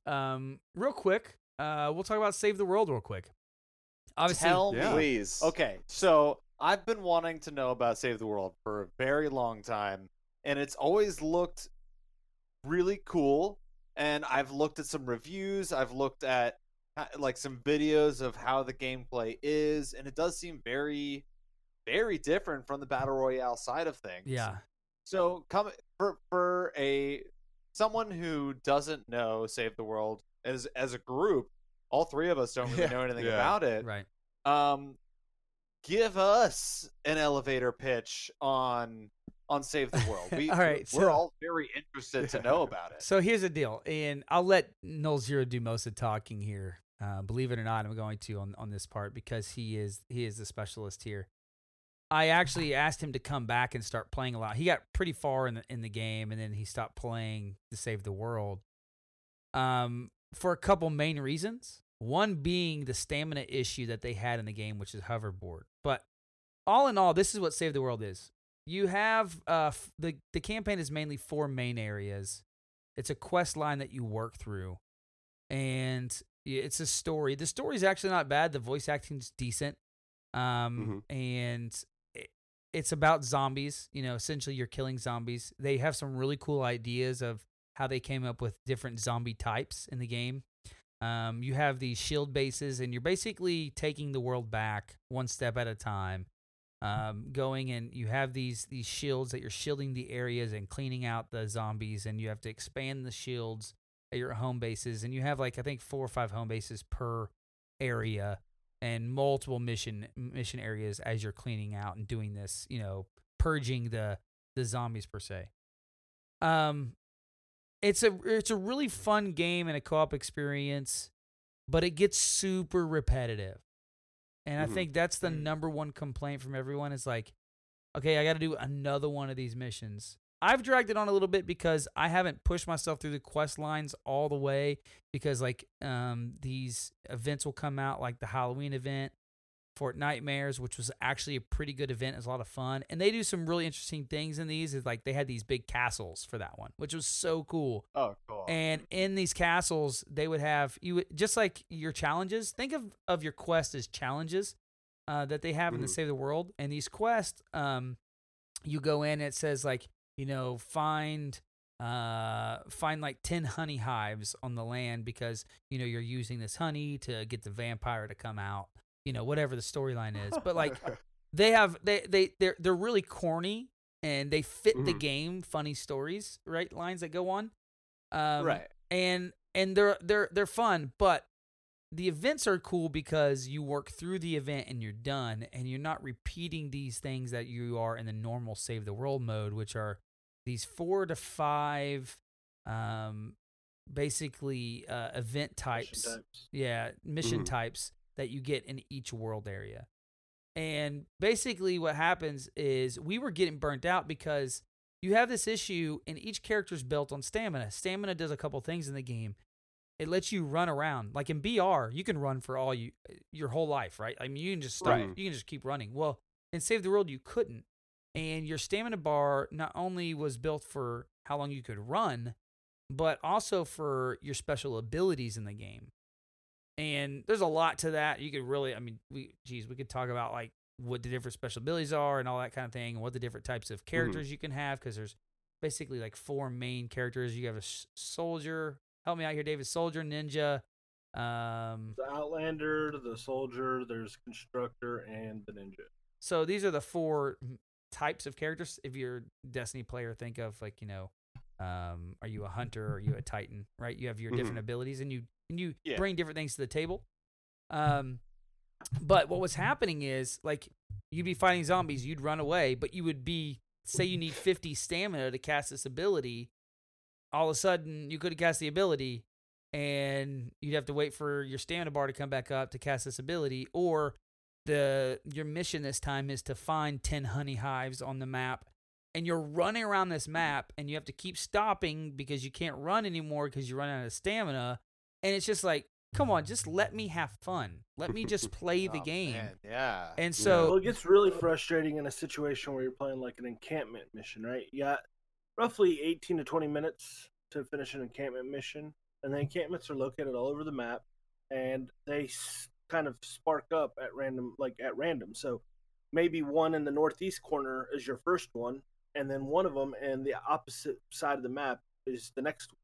um, real quick, uh, we'll talk about Save the World real quick. Obviously, Tell Yeah. me. please Okay, so I've been wanting to know about Save the World for a very long time, and it's always looked really cool. And I've looked at some reviews, I've looked at uh, like some videos of how the gameplay is, and it does seem very, very different from the battle royale side of things. yeah, So come for for a someone who doesn't know Save the World as as a group, all three of us don't really Yeah. know anything Yeah. about it right. um give us an elevator pitch on on save the world we, All right, we're so- all very interested to know about it So here's the deal, and I'll let Nolxero do most of the talking here. Uh, believe it or not, I'm going to on on this part because he is he is the specialist here. I actually asked him to come back and start playing a lot. He got pretty far in the in the game, and then he stopped playing to save the world. Um, for a couple main reasons. One being the stamina issue that they had in the game, which is hoverboard. But all in all, this is what Save the World is. You have uh f- the the campaign is mainly four main areas. It's a quest line that you work through, and it's a story. The story is actually not bad. The voice acting's decent. Um, and it, it's about zombies. You know, essentially you're killing zombies. They have some really cool ideas of how they came up with different zombie types in the game. Um, you have these shield bases, and you're basically taking the world back one step at a time. Um, going and you have these these shields that you're shielding the areas and cleaning out the zombies, and you have to expand the shields at your home bases, and you have like I think four or five home bases per area, and multiple mission mission areas as you're cleaning out and doing this, you know, purging the the zombies per se. Um, it's a it's a really fun game and a co-op experience, but it gets super repetitive. And I Mhm. think that's the Mm. number one complaint from everyone is like, okay, I got to do another one of these missions. I've dragged it on a little bit because I haven't pushed myself through the quest lines all the way because like um these events will come out like the Halloween event, Fortnitemares, which was actually a pretty good event. It's a lot of fun. And they do some really interesting things in these. Is like they had these big castles for that one, which was so cool. Oh, cool. And in these castles, they would have you would, just like your challenges. Think of of your quest as challenges uh, that they have in the Mhm. Save the World. And these quests, um, you go in. It says like you know find uh find like 10 honey hives on the land because you know you're using this honey to get the vampire to come out you know whatever the storyline is but like they have they they they're they're really corny and they fit the Mhm. game funny stories right lines that go on um right. and and they're they're they're fun but the events are cool because you work through the event and you're done and you're not repeating these things that you are in the normal save the world mode which are these four to five um basically uh event Mission types types. yeah, mission Mhm. types that you get in each world area. And basically, what happens is we were getting burnt out because you have this issue, and each character's built on stamina. Stamina does a couple things in the game. It lets you run around. Like in BR, you can run for all you your whole life, right? I mean, you can just stop. Right. You can just keep running. Well, in Save the World, you couldn't. And your stamina bar not only was built for how long you could run, but also for your special abilities in the game and there's a lot to that. You could really, I mean, we, geez, we could talk about like what the different special abilities are and all that kind of thing, and what the different types of mm-hmm. characters you can have, because there's basically like four main characters. You have a soldier. Help me out here, David. Soldier, ninja. Um, The Outlander, the Soldier, there's Constructor, and the Ninja. so these are the four types of characters. If you're a Destiny player, think of like you know, um, are you a hunter? Or are you a titan? Right? You have your different abilities, and you and you Yeah. bring different things to the table. Um, but what was happening is like you'd be fighting zombies, you'd run away, but you would be say you need 50 stamina to cast this ability. All of a sudden, you could cast the ability, and you'd have to wait for your stamina bar to come back up to cast this ability, or the your mission this time is to find 10 honey hives on the map and you're running around this mm-hmm. map and you have to keep stopping because you can't run anymore because you run out of stamina and it's just like come on just let me have fun let me just play the Oh, game man, Yeah. and Well, so it gets really frustrating in a situation where you're playing like an encampment mission, right? You got roughly 18 to 20 minutes to finish an encampment mission, and the encampments are located all over the map, and they kind of spark up at random, like at random. So maybe one in the northeast corner is your first one, and then one of them in the opposite side of the map is the next one.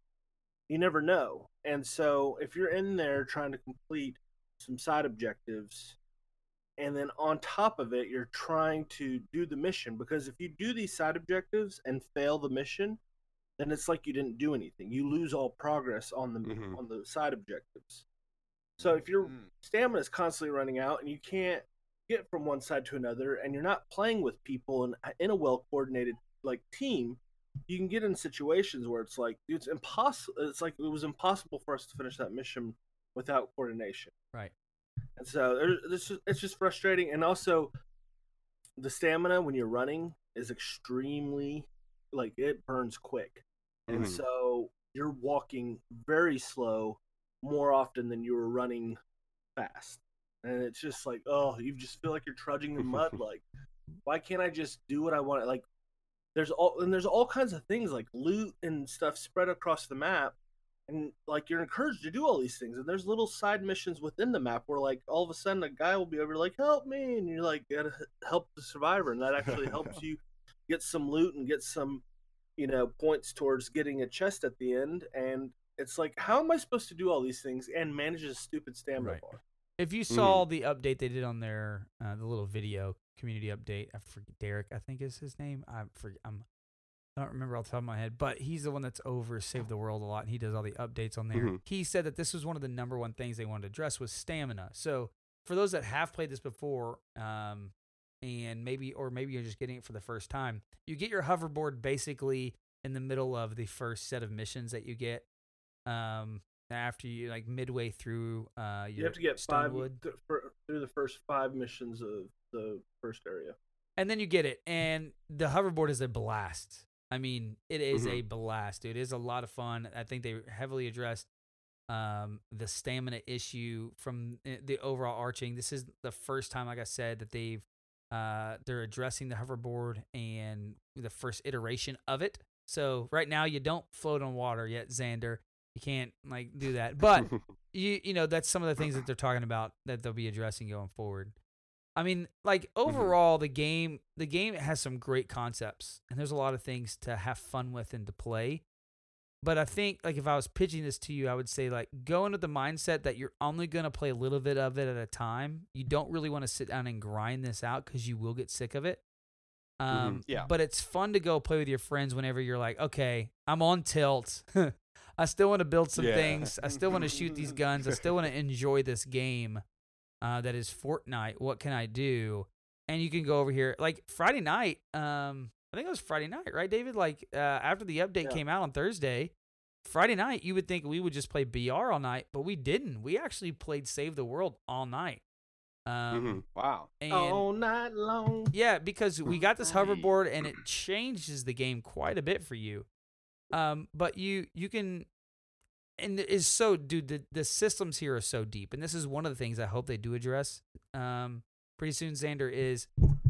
You never know, and so if you're in there trying to complete some side objectives and then on top of it you're trying to do the mission because if you do these side objectives and fail the mission then it's like you didn't do anything you lose all progress on the Mhm. on the side objectives so if your Mm. stamina is constantly running out and you can't get from one side to another and you're not playing with people in, in a well coordinated like team you can get in situations where it's like it's impossible it's like it was impossible for us to finish that mission without coordination right and so it's just, it's just frustrating. And also, the stamina when you're running is extremely, like, it burns quick. And Mhm. so you're walking very slow more often than you were running fast. And it's just like, oh, you just feel like you're trudging in mud. like, why can't I just do what I want? Like, there's all, and there's all kinds of things like loot and stuff spread across the map. And like you're encouraged to do all these things and there's little side missions within the map where like all of a sudden a guy will be over like help me and you're like gotta help the survivor and that actually helps you get some loot and get some you know points towards getting a chest at the end and it's like how am i supposed to do all these things and manage a stupid stamina Right. bar If you saw the update they did on their uh, the little video community update, I forget Derek, I think is his name. I forget. I'm. I don't remember off the top of my head, but he's the one that's over Save the World a lot, and he does all the updates on there. Mhm. He said that this was one of the number one things they wanted to address was stamina. So for those that have played this before, um, and maybe or maybe you're just getting it for the first time, you get your hoverboard basically in the middle of the first set of missions that you get. Um, after you like midway through, uh, your you have to get five Stonewood. th- for, through the first five missions of the first area and then you get it and the hoverboard is a blast i mean it is a blast dude. It is a lot of fun. I think they heavily addressed um, the stamina issue from the overall arching. This is the first time like i said that they've uh, they're addressing the hoverboard and the first iteration of it. So right now you don't float on water yet Zander. You can't like do that. But you you know that's some of the things that they're talking about that they'll be addressing going forward. I mean, like overall, the game the game has some great concepts, and there's a lot of things to have fun with and to play. But I think like if I was pitching this to you, I would say like go into the mindset that you're only gonna play a little bit of it at a time. You don't really want to sit down and grind this out because you will get sick of it. Um, Yeah. But it's fun to go play with your friends whenever you're like, okay, I'm on tilt. I still want to build some Yeah. things. I still want to shoot these guns. I still want to enjoy this game uh, that is Fortnite. What can I do? And you can go over here like Friday night. Um, I think it was Friday night, right, David? Like uh, after the update Yeah. came out on Thursday, Friday night, you would think we would just play BR all night, but we didn't. We actually played Save the World all night. Um, Wow. and all night long yeah, because we got this Right. hoverboard and it changes the game quite a bit for you. Um, but you you can, and is so dude. The the systems here are so deep, and this is one of the things I hope they do address. Um, pretty soon, Zander is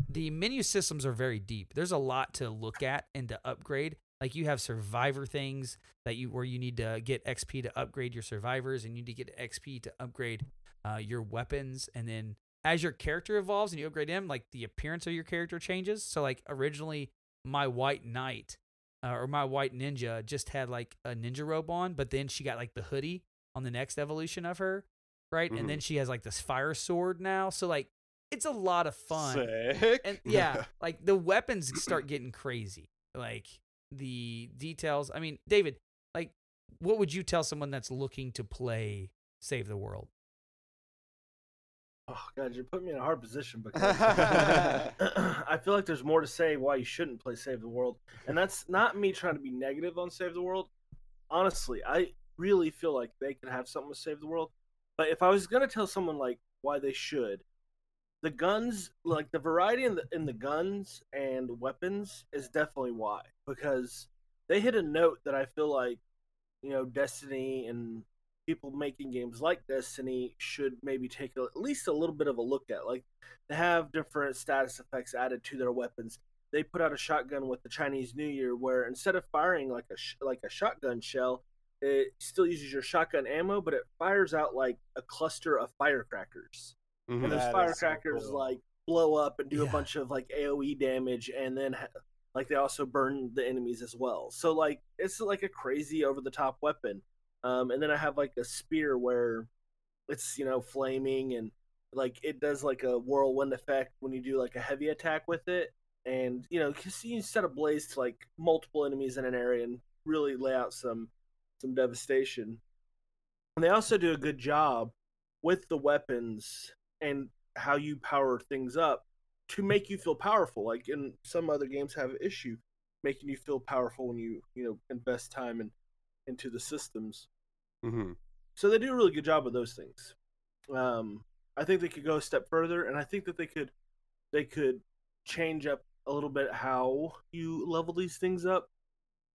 the menu systems are very deep. There's a lot to look at and to upgrade. Like you have survivor things that you where you need to get XP to upgrade your survivors, and you need to get XP to upgrade uh, your weapons, and then as your character evolves and you upgrade him, like the appearance of your character changes. So like originally, my white knight uh, or my white ninja just had like a ninja robe on, but then she got like the hoodie on the next evolution of her, right? And then she has like this fire sword now. So like it's a lot of fun. Sick. And yeah, like the weapons start getting crazy. Like the details. I mean, David, like what would you tell someone that's looking to play Save the World? Oh god you're putting me in a hard position because I feel like there's more to say why you shouldn't play Save the World, and that's not me trying to be negative on Save the World. Honestly, I really feel like they could have something with Save the World. But if I was gonna tell someone like why they should, the guns, like the variety in the in the guns and weapons, is definitely why because they hit a note that I feel like you know Destiny and people making games like Destiny should maybe take a, at least a little bit of a look at. Like they have different status effects added to their weapons. They put out a shotgun with the Chinese New Year where instead of firing like a sh- like a shotgun shell, it still uses your shotgun ammo, but it fires out like a cluster of firecrackers. Mhm. And those That is so firecrackers cool. like blow up and do a bunch of like AOE damage, and then ha- like they also burn the enemies as well. So like it's like a crazy over the top weapon. Um, and then I have like a spear where it's you know flaming and like it does like a whirlwind effect when you do like a heavy attack with it, and you know you set a blaze to like multiple enemies in an area and really lay out some some devastation. And they also do a good job with the weapons and how you power things up to make you feel powerful. Like in some other games have an issue making you feel powerful when you, you know, invest time in, into the systems. Mhm. So they do a really good job with those things. Um, I think they could go a step further, and I think that they could they could change up a little bit how you level these things up.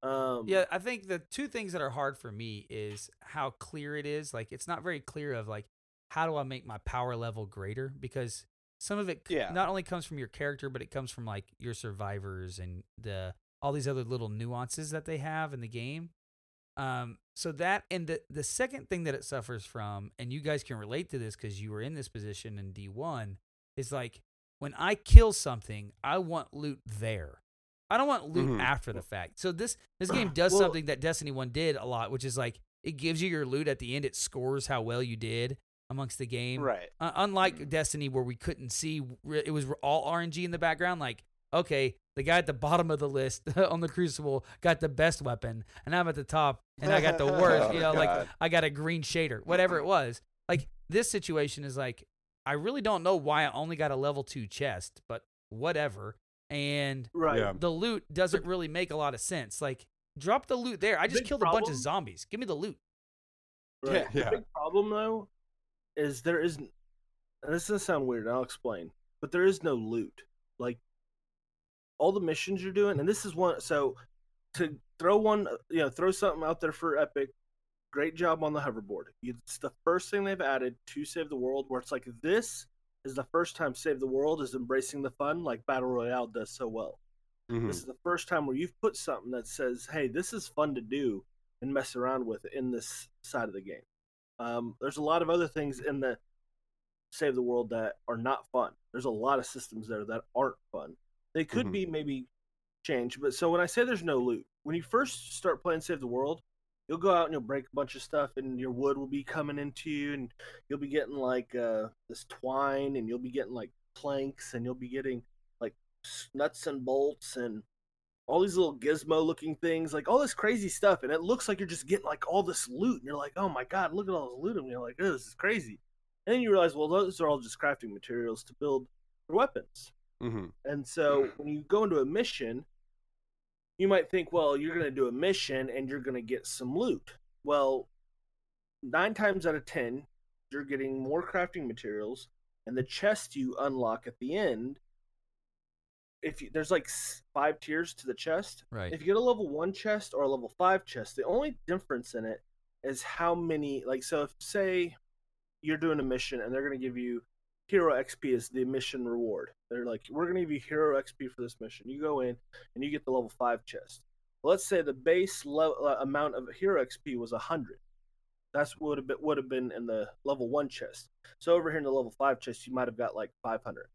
Um, Yeah, I think the two things that are hard for me is how clear it is. Like, it's not very clear of like how do I make my power level greater because some of it Yeah. not only comes from your character, but it comes from like your survivors and the all these other little nuances that they have in the game. Um, so that and the the second thing that it suffers from, and you guys can relate to this because you were in this position in D one, is like when I kill something, I want loot there. I don't want loot Mhm. after the fact. So this this game does Well- something that Destiny one did a lot, which is like it gives you your loot at the end. It scores how well you did amongst the game. Right. Uh, unlike Destiny, where we couldn't see, it was all RNG in the background. Like, okay, the guy at the bottom of the list on the Crucible got the best weapon, and I'm at the top, and I got the oh, worst. Oh, you know, like I got a green shader, whatever it was. Like this situation is like, I really don't know why I only got a level two chest, but whatever. And Right. Yeah. the loot doesn't really make a lot of sense. Like, drop the loot there. I just Big killed a bunch of zombies. Give me the loot. Right. Yeah. The big problem though is there is, and this doesn't sound weird. I'll explain. But there is no loot. Like all the missions you're doing, and this is one. So to throw one, you know, throw something out there for Epic. Great job on the hoverboard. It's the first thing they've added to Save the World, where it's like this is the first time Save the World is embracing the fun like Battle Royale does so well. Mhm. This is the first time where you've put something that says, "Hey, this is fun to do and mess around with in this side of the game." Um, there's a lot of other things in the Save the World that are not fun. There's a lot of systems there that aren't fun. They could Mhm. be maybe changed, but so when I say there's no loot, when you first start playing Save the World, you'll go out and you'll break a bunch of stuff, and your wood will be coming into you, and you'll be getting like uh, this twine, and you'll be getting like planks, and you'll be getting like nuts and bolts, and all these little gizmo looking things, like all this crazy stuff, and it looks like you're just getting like all this loot, and you're like, oh my god, look at all this loot, and you're like, oh, this is crazy. And then you realize, well, those are all just crafting materials to build your weapons. Mhm. And so when you go into a mission, you might think, well, you're going to do a mission and you're going to get some loot. Well, nine times out of 10, you're getting more crafting materials, and the chest you unlock at the end. If you, there's like five tiers to the chest, Right. if you get a level one chest or a level five chest, the only difference in it is how many. Like, so if say you're doing a mission and they're going to give you hero XP is the mission reward, they're like, we're going to give you hero XP for this mission. You go in and you get the level five chest. Let's say the base level uh, amount of hero XP was hundred. That's what would have been would have been in the level one chest. So over here in the level five chest, you might have got like five hundred,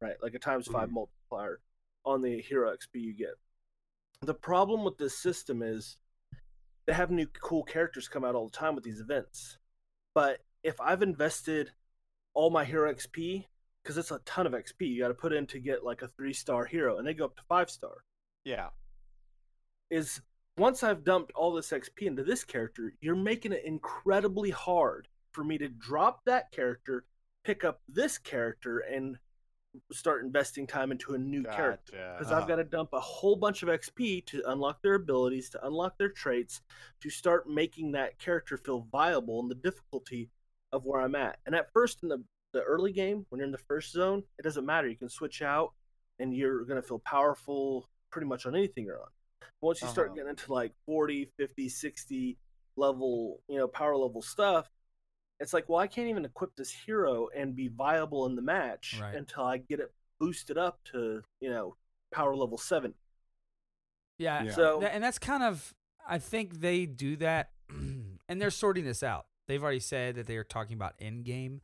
right? Like a times 5 Mhm. multiplier on the hero XP you get. The problem with this system is they have new cool characters come out all the time with these events. But if I've invested all my hero XP, because it's a ton of XP you got to put in to get like a three star hero, and they go up to five star, Yeah. is once I've dumped all this XP into this character, you're making it incredibly hard for me to drop that character, pick up this character, and start investing time into a new character Gotcha. because I've got to dump a whole bunch of XP to unlock their abilities, to unlock their traits, to start making that character feel viable in the difficulty of where I'm at. And at first, in the, the early game, when you're in the first zone, it doesn't matter. You can switch out and you're going to feel powerful pretty much on anything you're on. Once you start Uh-huh. getting into like 40, 50, 60 level, you know, power level stuff, it's like, well, I can't even equip this hero and be viable in the match Right. until I get it boosted up to, you know, power level seven. Yeah. Yeah. So and that's kind of I think they do that and they're sorting this out. They've already said that they are talking about end game.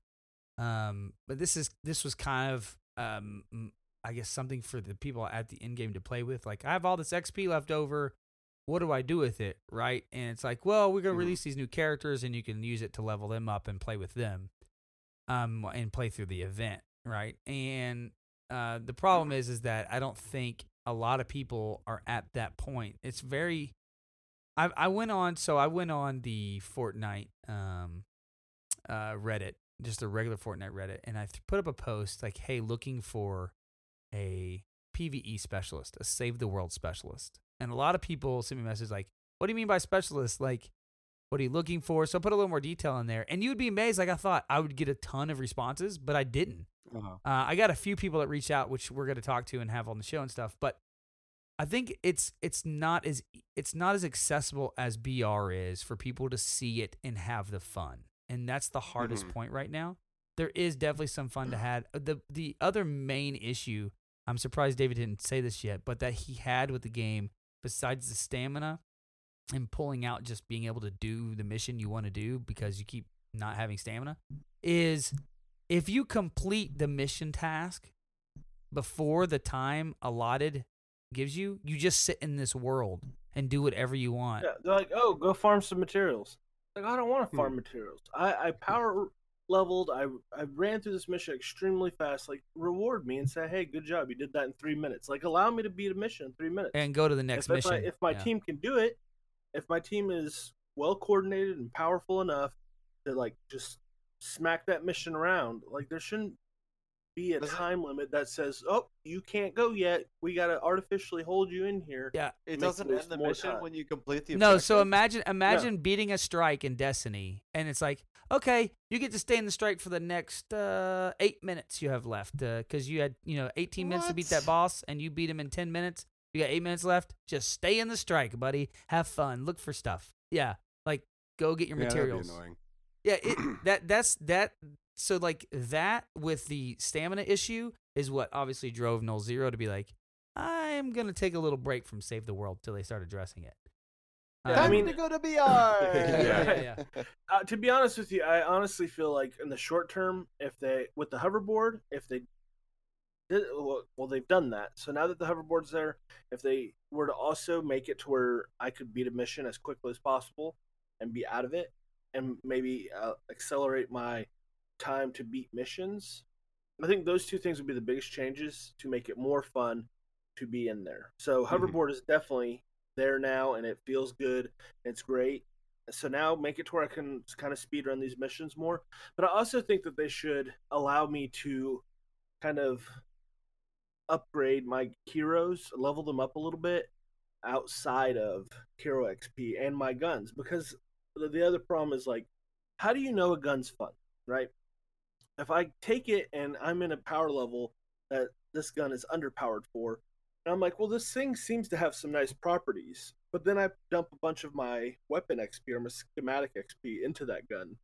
Um but this is this was kind of um I guess something for the people at the end game to play with. Like I have all this XP left over. What do I do with it? Right? And it's like, well, we're gonna Mhm. release these new characters and you can use it to level them up and play with them. Um and play through the event, right? And uh the problem is is that I don't think a lot of people are at that point. It's very I I went on so I went on the Fortnite um uh Reddit, just a regular Fortnite Reddit and I th- put up a post like hey, looking for a PvE specialist, a save the world specialist. And a lot of people sent me messages like, "What do you mean by specialist? Like what are you looking for?" So I put a little more detail in there. And you'd be amazed like I thought I would get a ton of responses, but I didn't. Uh-huh. Uh, I got a few people that reached out, which we're going to talk to and have on the show and stuff. But I think it's it's not as it's not as accessible as BR is for people to see it and have the fun, and that's the hardest Mhm. point right now. There is definitely some fun to have. the The other main issue, I'm surprised David didn't say this yet, but that he had with the game, besides the stamina, and pulling out just being able to do the mission you want to do because you keep not having stamina is if you complete the mission task before the time allotted gives you, you just sit in this world and do whatever you want. Yeah, they're like, oh, go farm some materials. Like, I don't want to Hmm. farm materials. I, I power leveled. I I ran through this mission extremely fast. Like, reward me and say, hey, good job, you did that in three minutes. Like, allow me to beat a mission in three minutes. And go to the next if, mission. If, I, if my Yeah. team can do it, if my team is well coordinated and powerful enough to like just smack that mission around, like there shouldn't be a Does it- time limit that says, "Oh, you can't go yet. We got to artificially hold you in here." Yeah. It doesn't end the mission time. when you complete the No, so objective? imagine imagine beating a strike in Destiny, and it's like, okay, you get to stay in the strike for the next uh, eight minutes you have left, because you had you know 18 minutes to beat that boss, and you beat him in 10 minutes. You got eight minutes left. Just stay in the strike, buddy. Have fun. Look for stuff. Yeah, like go get your Yeah, that'd be materials. annoying. Yeah, it, that that's that. So like that with the stamina issue is what obviously drove Nolxero to be like, I'm gonna take a little break from Save the World till they start addressing it. Yeah, I Time Um, mean- to go to BR. Yeah, yeah, Uh, to be honest with you, I honestly feel like in the short term, if they with the hoverboard, if they did well, well, they've done that. So now that the hoverboard's there, if they were to also make it to where I could beat a mission as quickly as possible and be out of it, and maybe uh, accelerate my time to beat missions, I think those two things would be the biggest changes to make it more fun to be in there. So mm-hmm. hoverboard is definitely there now, and it feels good. It's great so now make it to where I can kind of speed run these missions more. But I also think that they should allow me to kind of upgrade my heroes, level them up a little bit outside of hero XP and my guns because the, the other problem is like how do you know a gun's fun, right? If I take it and I'm in a power level that this gun is underpowered for, and I'm like, well, this thing seems to have some nice properties. But then I dump a bunch of my weapon XP or my schematic XP into that gun.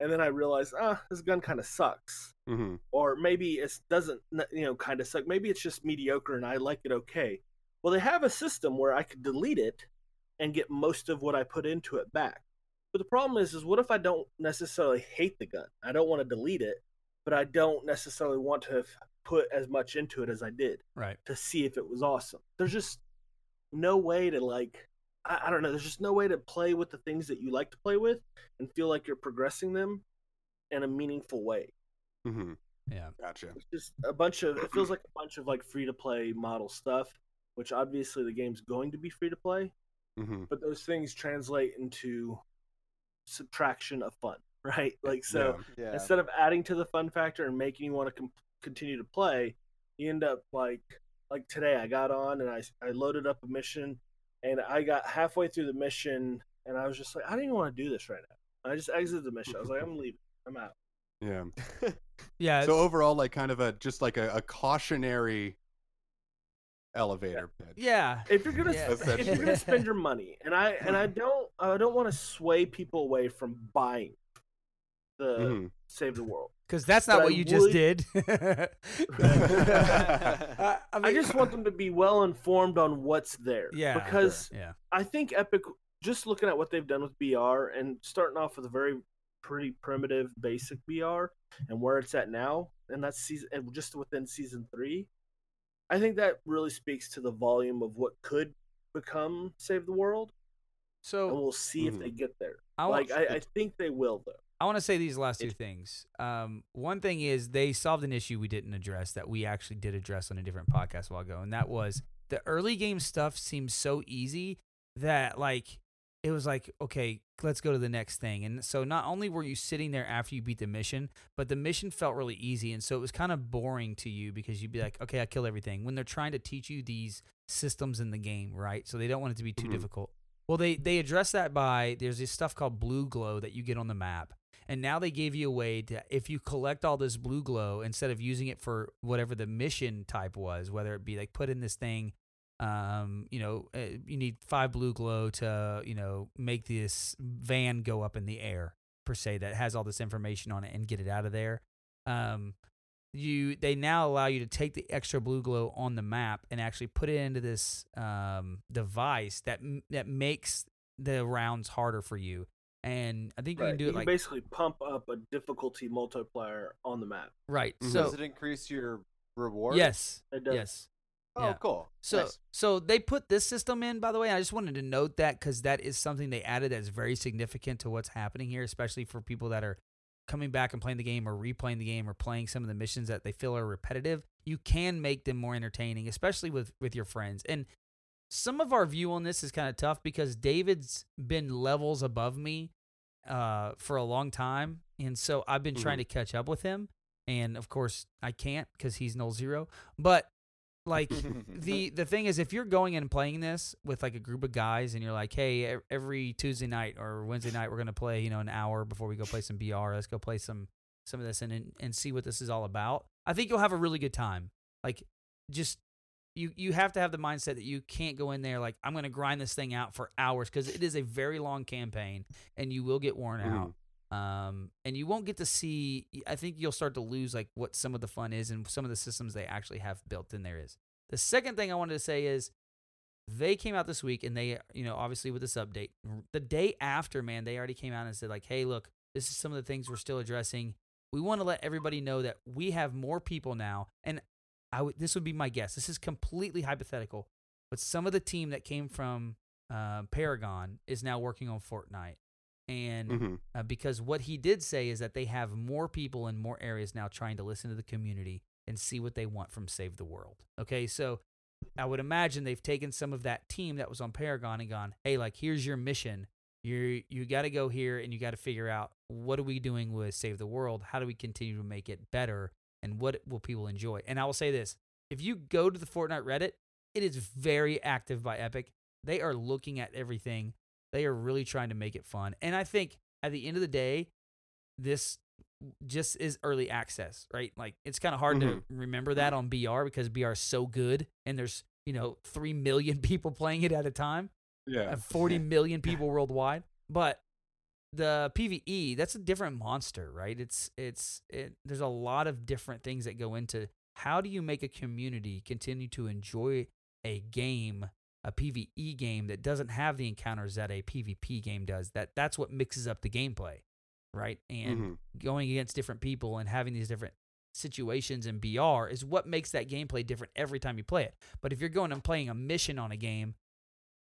And then I realize, ah, this gun kind of sucks. hmm Or maybe it doesn't, you know, kind of suck. Maybe it's just mediocre and I like it okay. Well, they have a system where I could delete it and get most of what I put into it back. But the problem is, is what if I don't necessarily hate the gun? I don't want to delete it, but I don't necessarily want to have put as much into it as I did right. to see if it was awesome. There's just no way to like I, I don't know, there's just no way to play with the things that you like to play with and feel like you're progressing them in a meaningful way. Mm-hmm. Yeah. Gotcha. It's just a bunch of it feels like a bunch of like free to play model stuff, which obviously the game's going to be free to play, hmm but those things translate into subtraction of fun, right? Like so Yeah. Yeah. instead of adding to the fun factor and making you want to com- continue to play you end up like like today i got on and I, I loaded up a mission and i got halfway through the mission and i was just like i don't even want to do this right now i just exited the mission i was like i'm leaving i'm out Yeah. Yeah. So overall, like kind of a just like a, a cautionary elevator pitch. yeah. if you're gonna Yeah. if you're gonna spend your money and i and i don't i don't want to sway people away from buying the Mhm. save the world Because that's not But what I you just did. I, I I just want them to be well informed on what's there. Yeah, Because yeah. I think Epic, just looking at what they've done with BR and starting off with a very pretty primitive, basic BR and where it's at now, and that's season, and just within season three, I think that really speaks to the volume of what could become Save the World, and So we'll see if Mhm. they get there. I like, I, I think they will, though. I want to say these last two It- things. Um, one thing is they solved an issue we didn't address that we actually did address on a different podcast a while ago, and that was the early game stuff seems so easy that like it was like okay, let's go to the next thing. And so not only were you sitting there after you beat the mission, but the mission felt really easy, and so it was kind of boring to you because you'd be like, okay, I kill everything. When they're trying to teach you these systems in the game, right? So they don't want it to be too Mhm. difficult. Well, they they address that by there's this stuff called blue glow that you get on the map. And now they gave you a way to, if you collect all this blue glow, instead of using it for whatever the mission type was, whether it be like put in this thing, um, you know, uh, you need five blue glow to, you know, make this van go up in the air per se that has all this information on it and get it out of there. Um, you they now allow you to take the extra blue glow on the map and actually put it into this um, device that that makes the rounds harder for you. And I think you can do you it can like basically pump up a difficulty multiplier on the map. right. Mhm. So Does it increase your reward? yes, It does. yes. Oh, yeah. cool. So Nice. so they put this system in by the way. I just wanted to note that cuz that is something they added that's very significant to what's happening here especially for people that are coming back and playing the game or replaying the game or playing some of the missions that they feel are repetitive. You can make them more entertaining especially with with your friends. And some of our view on this is kind of tough because David's been levels above me uh for a long time and so I've been trying to catch up with him and of course I can't cuz he's Nolxero. But like the the thing is if you're going in and playing this with like a group of guys and you're like hey every tuesday night or wednesday night we're going to play you know an hour before we go play some br let's go play some some of this and and, see what this is all about i think you'll have a really good time. Like just you you have to have the mindset that you can't go in there like i'm going to grind this thing out for hours because it is a very long campaign and you will get worn mm-hmm. out um, and you won't get to see. I think you'll start to lose like what some of the fun is and some of the systems they actually have built in there is. The second thing I wanted to say is they came out this week and they, you know, obviously with this update, the day after, man, they already came out and said like, hey, look, this is some of the things we're still addressing. We want to let everybody know that we have more people now, and I would this would be my guess. This is completely hypothetical, but some of the team that came from uh, Paragon is now working on Fortnite, and Mhm. uh, because what he did say is that they have more people in more areas now trying to listen to the community and see what they want from Save the World. Okay, so I would imagine they've taken some of that team that was on Paragon and gone, hey, like here's your mission. You you got to go here and you got to figure out what are we doing with Save the World? How do we continue to make it better? And what will people enjoy? And I will say this: if you go to the Fortnite Reddit, it is very active by Epic. They are looking at everything. They are really trying to make it fun. And I think at the end of the day, this just is early access, right? Like it's kind of hard to remember that on BR because BR is so good and there's, you know, 3 million people playing it at a time, Yeah. uh, 40 million people worldwide. But the PvE, that's a different monster, right? It's it's it, there's a lot of different things that go into how do you make a community continue to enjoy a game, a PvE game that doesn't have the encounters that a PvP game does. That that's what mixes up the gameplay, right? And Mhm. going against different people and having these different situations in BR is what makes that gameplay different every time you play it. But if you're going and playing a mission on a game,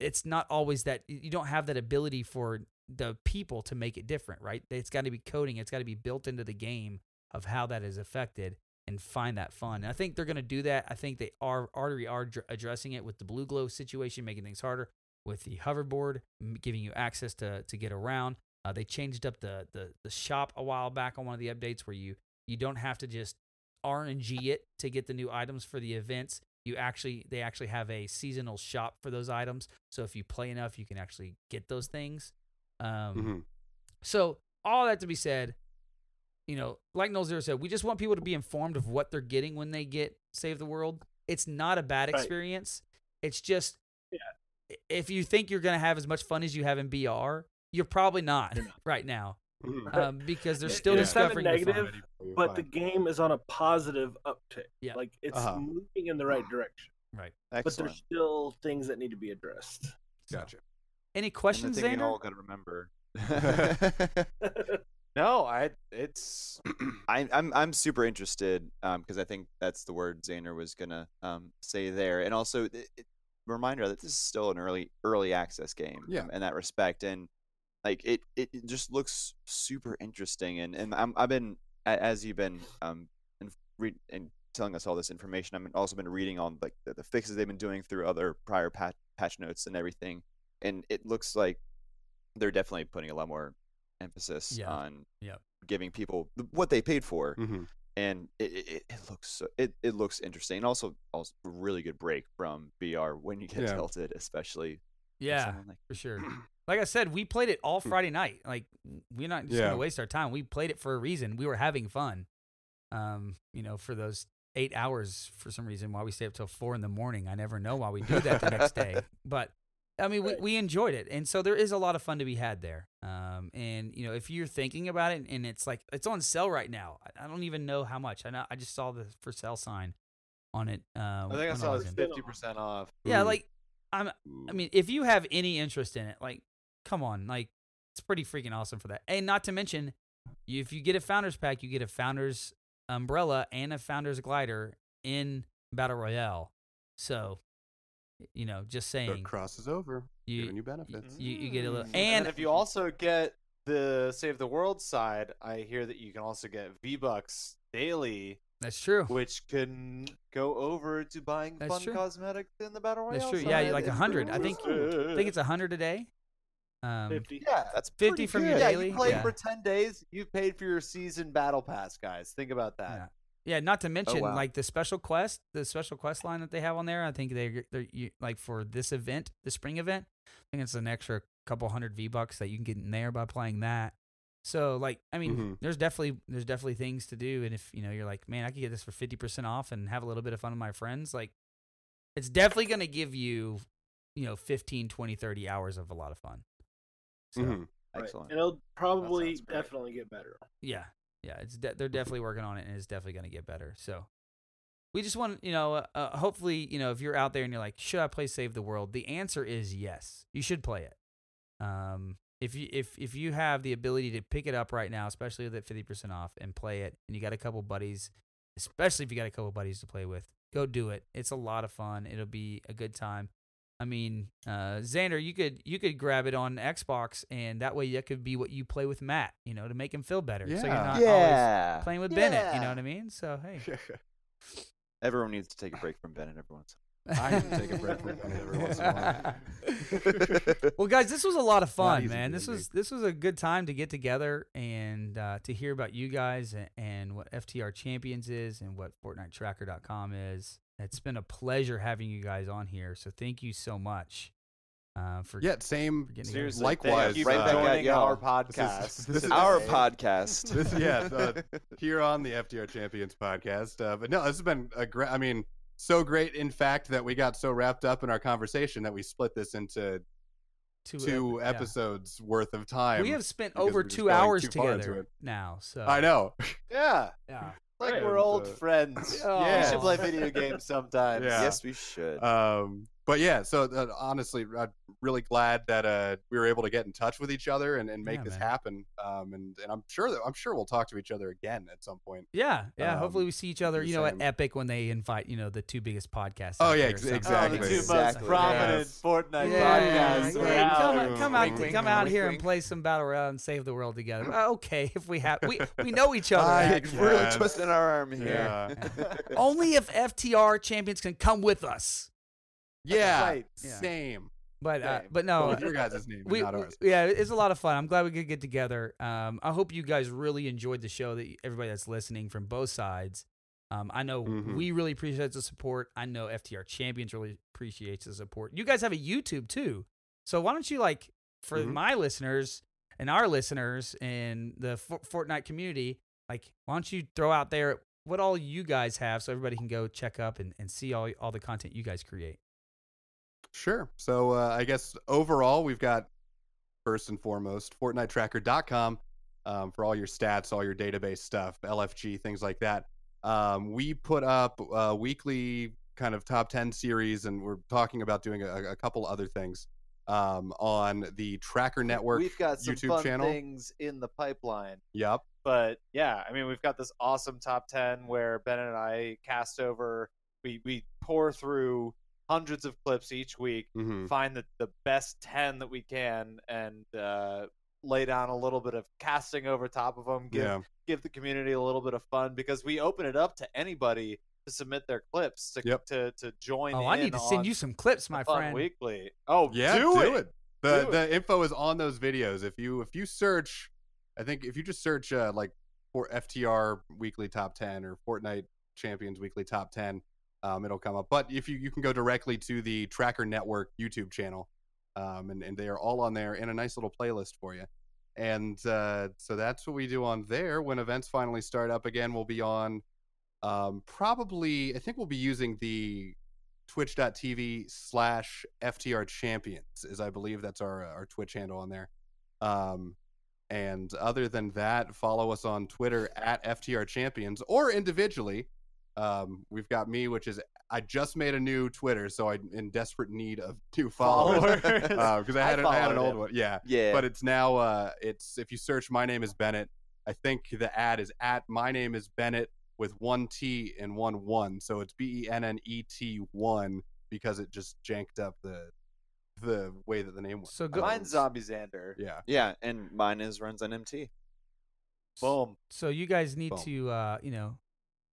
it's not always that you don't have that ability for the people to make it different, right? It's got to be coding, it's got to be built into the game of how that is affected and find that fun. And I think they're going to do that. I think they are already are dr- addressing it with the blue glow situation, making things harder with the hoverboard, giving you access to to get around. Uh, they changed up the, the the shop a while back on one of the updates where you you don't have to just RNG it to get the new items for the events. You actually they actually have a seasonal shop for those items. So if you play enough, you can actually get those things. Um, Mhm. so all that to be said, you know, like Nolxero said, we just want people to be informed of what they're getting when they get Save the World. It's not a bad Right. experience. It's just Yeah. if you think you're gonna have as much fun as you have in BR, you're probably not You're right now. Mhm. Um, because they're still it's not a discovering the fun. negative, But the game is on a positive uptick. Yeah. Like it's Uh-huh. moving in the right direction. Right. Excellent. But there's still things that need to be addressed. Gotcha. Any And the questions, thing we Zander? all got to remember. No, I. It's I, I'm I'm super interested because I think that's the word Zander was gonna um, say there, and also it, it, reminder that this is still an early early access game. Yeah. um, in that respect, and like it, it, it just looks super interesting, and and I'm, I've been as you've been um and read and telling us all this information. I've also been reading on like the, the fixes they've been doing through other prior patch patch notes and everything, and it looks like they're definitely putting a lot more emphasis Yeah. on Yep. giving people what they paid for Mhm. and it, it, it- looks so, it, it looks interesting and also also a really good break from BR when you get Yeah. tilted especially Yeah, like for sure. Like I said, we played it all Friday night. Like we're not just Yeah. gonna waste our time. We played it for a reason. We were having fun. Um, you know, for those eight hours for some reason why we stay up till four in the morning. I never know why we do that the next day. But I mean, we, Right. we enjoyed it, and so there is a lot of fun to be had there. Um, and you know, if you're thinking about it, and it's like it's on sale right now. I, I don't even know how much. I know I just saw the for sale sign on it. Uh, I think I when saw was it's fifty percent off. Yeah, Mhm. like I'm. I mean, if you have any interest in it, like come on, like it's pretty freaking awesome for that. And not to mention, you, if you get a founders pack, you get a founders umbrella and a founders glider in battle royale. So, you know, just So it saying, crosses over, you giving you benefits. you, you get a little Mm. and, if you also get the Save the World side, I hear that you can also get V Bucks daily, that's true. which can go over to buying That's fun true. cosmetics in the battle royale. That's true. Yeah, like a hundred. I think I think it's a hundred a day. Um, Fifty. Yeah, That's 50 pretty from your good. yeah. daily, You played yeah. for ten days. You've paid for your season battle pass, guys. Think about that. Yeah. Yeah, not to mention wow. like the special quest, the special quest line that they have on there. I think they they're you, like for this event, the spring event. I think it's an extra couple hundred V bucks that you can get in there by playing that. So like, I mean, Mhm. there's definitely there's definitely things to do, and if you know you're like, man, I could get this for fifty percent off and have a little bit of fun with my friends, like, it's definitely gonna give you, you know, 15, 20, 30 hours of a lot of fun. So Mhm. Right. Excellent. And it'll probably definitely get better. yeah, yeah, it's de- they're definitely working on it, and it's definitely going to get better. So we just want you know, uh, uh, hopefully, you know, if you're out there and you're like, should I play Save the World? The answer is yes. You should play it. Um, if you if if you have the ability to pick it up right now, especially with it fifty percent off, and play it, and you got a couple buddies, especially if you got a couple buddies to play with, go do it. It's a lot of fun. It'll be a good time. I mean, uh, Zander, you could you could grab it on Xbox, and that way that could be what you play with Matt, you know, to make him feel better. So you're Yeah. always yeah. playing with Bennett. You know what I mean? So hey, Everyone needs to take a break from Bennett every once. I need to take a break from Bennett every once in a while. well, guys, this was a lot of fun, easy man. being This me. was this was a good time to get together and uh, to hear about you guys and, and what FTR Champions is and what FortniteTracker.com is. It's been a pleasure having you guys on here. So thank you so much uh, for Yeah, same. for getting Seriously, Likewise, thank you right back at joining y'all. our This podcast. is- this is Our Hey. podcast. This, yeah, uh, here on the FTR Champions podcast. Uh, but no, this has been a great. I mean, so great. In fact, that we got so wrapped up in our conversation that we split this into two, two ep- yeah. episodes worth of time. We have spent over two hours too far into together it. now. So I know. yeah, Yeah. Like Right. we're old friends. Oh. We should play video games sometimes. Yeah. Yes, we should. Um, but yeah, so uh, honestly, I'm really glad that uh, we were able to get in touch with each other and, and make Yeah, this man. happen. Um, and, and I'm sure that I'm sure we'll talk to each other again at some point. Yeah, yeah. Hopefully, Um, we see each other. You know, at. Epic when they invite you know the two biggest podcasts. Oh, yeah, ex- exactly. Oh, the two Exactly. most prominent Yes. Fortnite Yeah, podcasts. yeah, around. come, out- out- come out, Wink, wink, come out wink, here and play some battle royale and save the world together. Okay, if we have, we we know each other. I actually. really twisting our arm here. Yeah. Only if FTR champions can come with us. Yeah, right. Yeah. same. But uh, but no, with your guys' name, we, not ours. yeah, it's a lot of fun. I'm glad we could get together. Um, I hope you guys really enjoyed the show. That everybody that's listening from both sides. Um, I know Mhm. we really appreciate the support. I know FTR Champions really appreciates the support. You guys have a YouTube too, so why don't you like for Mhm. my listeners and our listeners and the For- Fortnite community, like why don't you throw out there what all you guys have so everybody can go check up and, and see all all the content you guys create. Sure. So uh, I guess overall, we've got first and foremost FortniteTracker.com um, for all your stats, all your database stuff, LFG, things like that. Um, we put up a weekly kind of top 10 series, and we're talking about doing a, a couple other things um, on the Tracker Network We've got some YouTube fun channel. things in the pipeline. Yep. But yeah, I mean, we've got this awesome top 10 where Ben and I cast over, we, we pour through hundreds of clips each week, hmm find the, the best 10 that we can, and uh, lay down a little bit of casting over top of them, give, Yeah. give the community a little bit of fun because we open it up to anybody to submit their clips to, Yep. to, to join Oh, I need to send you some clips, my friend. Weekly. Oh, Yeah. do, do it. The Do the info is on those videos. If you if you search, I think if you just search uh, like for FTR weekly top ten or Fortnite Champions weekly top ten, um, it'll come up. But if you you can go directly to the Tracker Network YouTube channel, um, and and they are all on there in a nice little playlist for you. And uh, so that's what we do on there. When events finally start up again, we'll be on. Um, probably, I think we'll be using the twitch.tv slash ftr champions is i believe that's our our twitch handle on there um and other than that follow us on twitter at ftr champions or individually Um, we've got me, which is I just made a new Twitter, so I'm in desperate need of new followers Followers. because I had an, I had an old him. one. Yeah, Yeah. but it's now uh, it's if you search my name is Bennett, I think the ad is at my name is Bennett with one T and one one, so it's B E N N E T one because it just janked up the the way that the name was. So go- Mine's Zombie Zander. Yeah. yeah, and mine is runs on MT. Boom. So you guys need Boom. to, uh, you know,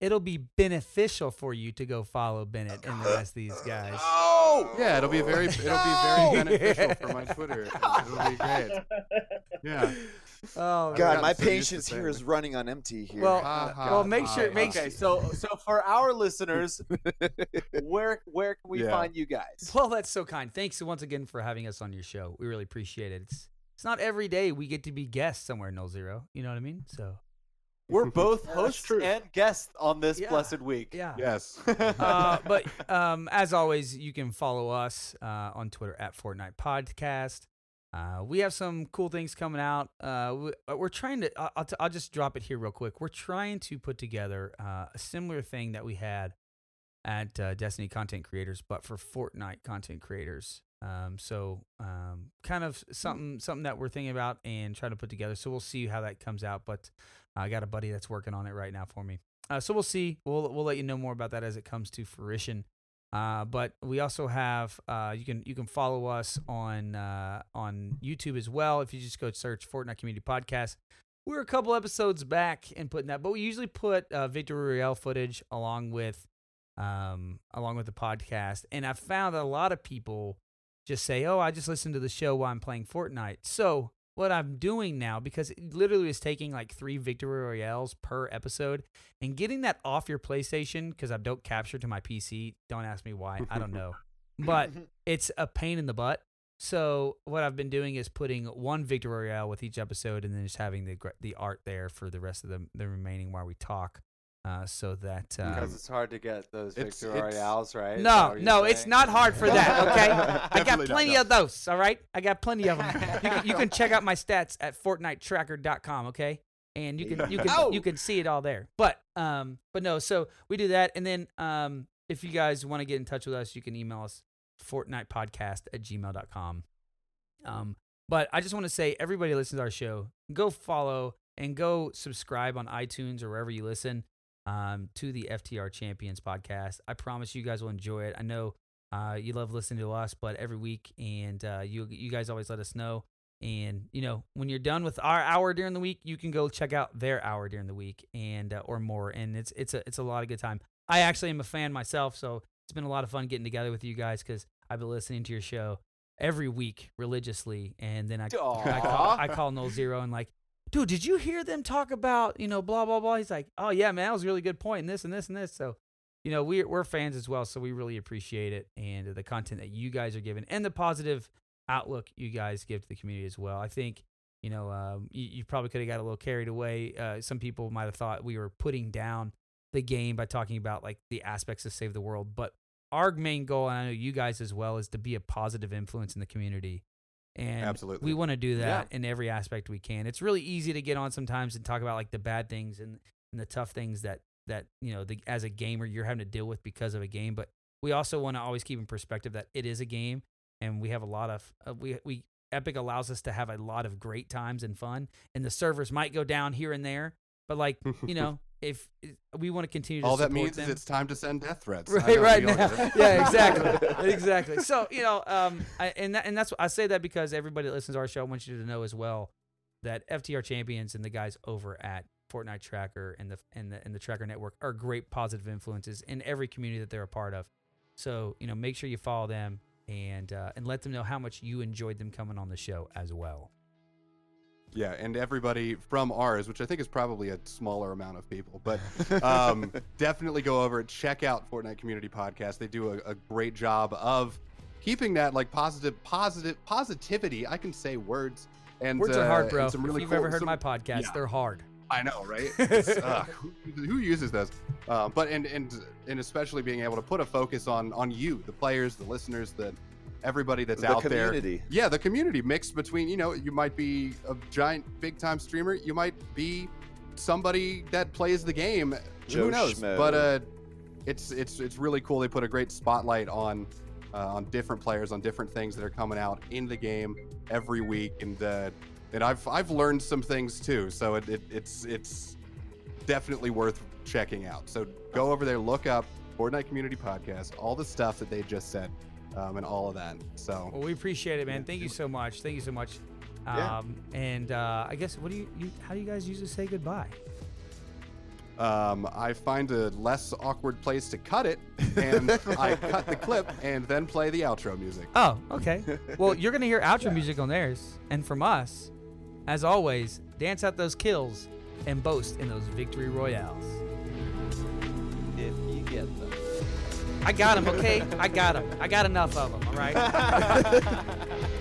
it'll be beneficial for you to go follow Bennett and the rest of these guys. Oh Yeah, it'll be very it'll be very beneficial for my Twitter. It'll be great. Yeah. Oh God, my so patience here is running on empty here. Well, Ha, ha, well, make ha, sure, ha. make Okay, sure. so so for our listeners, where where can we Yeah. find you guys? Well, that's so kind. Thanks once again for having us on your show. We really appreciate it. It's it's not every day we get to be guests somewhere in Nolxero. You know what I mean? So We're both hosts true. and guests on this Yeah. blessed week. yeah. Yes. uh, but um, as always, you can follow us uh, on Twitter at Fortnite Podcast. Uh, we have some cool things coming out. Uh, we, uh, we're trying to. I'll, I'll, t- I'll just drop it here real quick. We're trying to put together uh, a similar thing that we had at uh, Destiny Content Creators, but for Fortnite content creators. Um, so um, kind of something something that we're thinking about and trying to put together. So we'll see how that comes out. But I got a buddy that's working on it right now for me. Uh, so we'll see. We'll we'll let you know more about that as it comes to fruition. Uh, but we also have uh, you can you can follow us on uh, on YouTube as well. If you just go search Fortnite Community Podcast, we're a couple episodes back in putting that, but we usually put uh, Victory Royale footage along with um, along with the podcast. And I found that a lot of people just say, "Oh, I just listened to the show while I'm playing Fortnite." So what I'm doing now, because it literally is taking like three Victory Royales per episode, and getting that off your PlayStation because I don't capture to my PC. Don't ask me why. I don't know, but it's a pain in the butt. So what I've been doing is putting one Victory Royale with each episode, and then just having the the art there for the rest of the the remaining while we talk, uh, so that uh, Because it's hard to get those It's- Victor it's- Royales, right? Is that no, what you're no, it's not hard for that. Okay, I got Definitely not, plenty no. of those. All right, I got plenty of them. You can, you can check out my stats at FortniteTracker.com. Okay, and you can you can Oh! you can see it all there. But um, but no, so we do that, and then um, if you guys want to get in touch with us, you can email us fortnitepodcast at gmail.com. Um, but I just want to say, everybody listens to our show, go follow and go subscribe on iTunes or wherever you listen um, to the FTR Champions podcast. I promise you guys will enjoy it. I know uh, you love listening to us, but every week, and uh, you you guys always let us know. And you know, when you're done with our hour during the week, you can go check out their hour during the week and uh, or more. And it's it's a it's a lot of good time. I actually am a fan myself, so it's been a lot of fun getting together with you guys because I've been listening to your show every week religiously, and then I I call. I call Nolxero and like, dude, did you hear them talk about you know blah blah blah? He's like, oh yeah, man, that was a really good point, and this and this and this. So, you know, we're we're fans as well, so we really appreciate it and the content that you guys are giving and the positive outlook you guys give to the community as well. I think. You know, um, you, you probably could have got a little carried away. Uh, some people might have thought we were putting down the game by talking about like the aspects of save the world, but our main goal, and I know you guys as well, is to be a positive influence in the community. And Absolutely. we want to do that in every aspect we can. It's really easy to get on sometimes and talk about like the bad things and, and the tough things that that you know the, as a gamer you're having to deal with because of a game. But we also want to always keep in perspective that it is a game, and we have a lot of uh, we we Epic allows us to have a lot of great times and fun, and the servers might go down here and there, but like you know if we want to continue to All that means them. is it's time to send death threats. Right right now. yeah exactly. Exactly. So you know um I, and that, and that's i say that because everybody that listens to our show wants you to know as well that ftr champions and the guys over at fortnite tracker and the and the and the tracker network are great positive influences in every community that they're a part of. So you know make sure you follow them and uh, and let them know how much you enjoyed them coming on the show as well Yeah, and everybody from ours, which I think is probably a smaller amount of people, but um, definitely go over and check out Fortnite Community Podcast. They do a, a great job of keeping that like positive, positive, positivity. I can say words, and words uh, are hard bro Some really if you've cool- ever heard some- my podcast yeah. they're hard I know, right? Uh, who, who uses those? Uh, but and and and especially being able to put a focus on on you, the players, the listeners, the everybody that's the out there. community. Yeah, the community mixed between, you know, you might be a giant big time streamer, you might be somebody that plays the game. Who knows? Schmo. But uh it's it's it's really cool. They put a great spotlight on uh, on different players, on different things that are coming out in the game every week, and uh, and I've I've learned some things too. So it, it it's it's definitely worth checking out. So go over there, look up Fortnite Community Podcast, all the stuff that they just said, um, and all of that. So Well, we appreciate it, man. Thank you so much. Thank you so much. Yeah. Um, and uh, I guess what do you, you how do you guys usually say goodbye? um, I find a less awkward place to cut it, and I cut the clip and then play the outro music. Oh, okay. well, you're gonna hear outro music on theirs, and from us, as always, dance out those kills and boast in those victory royales. If you get them. I got them, okay? I got them. I got enough of them. All right.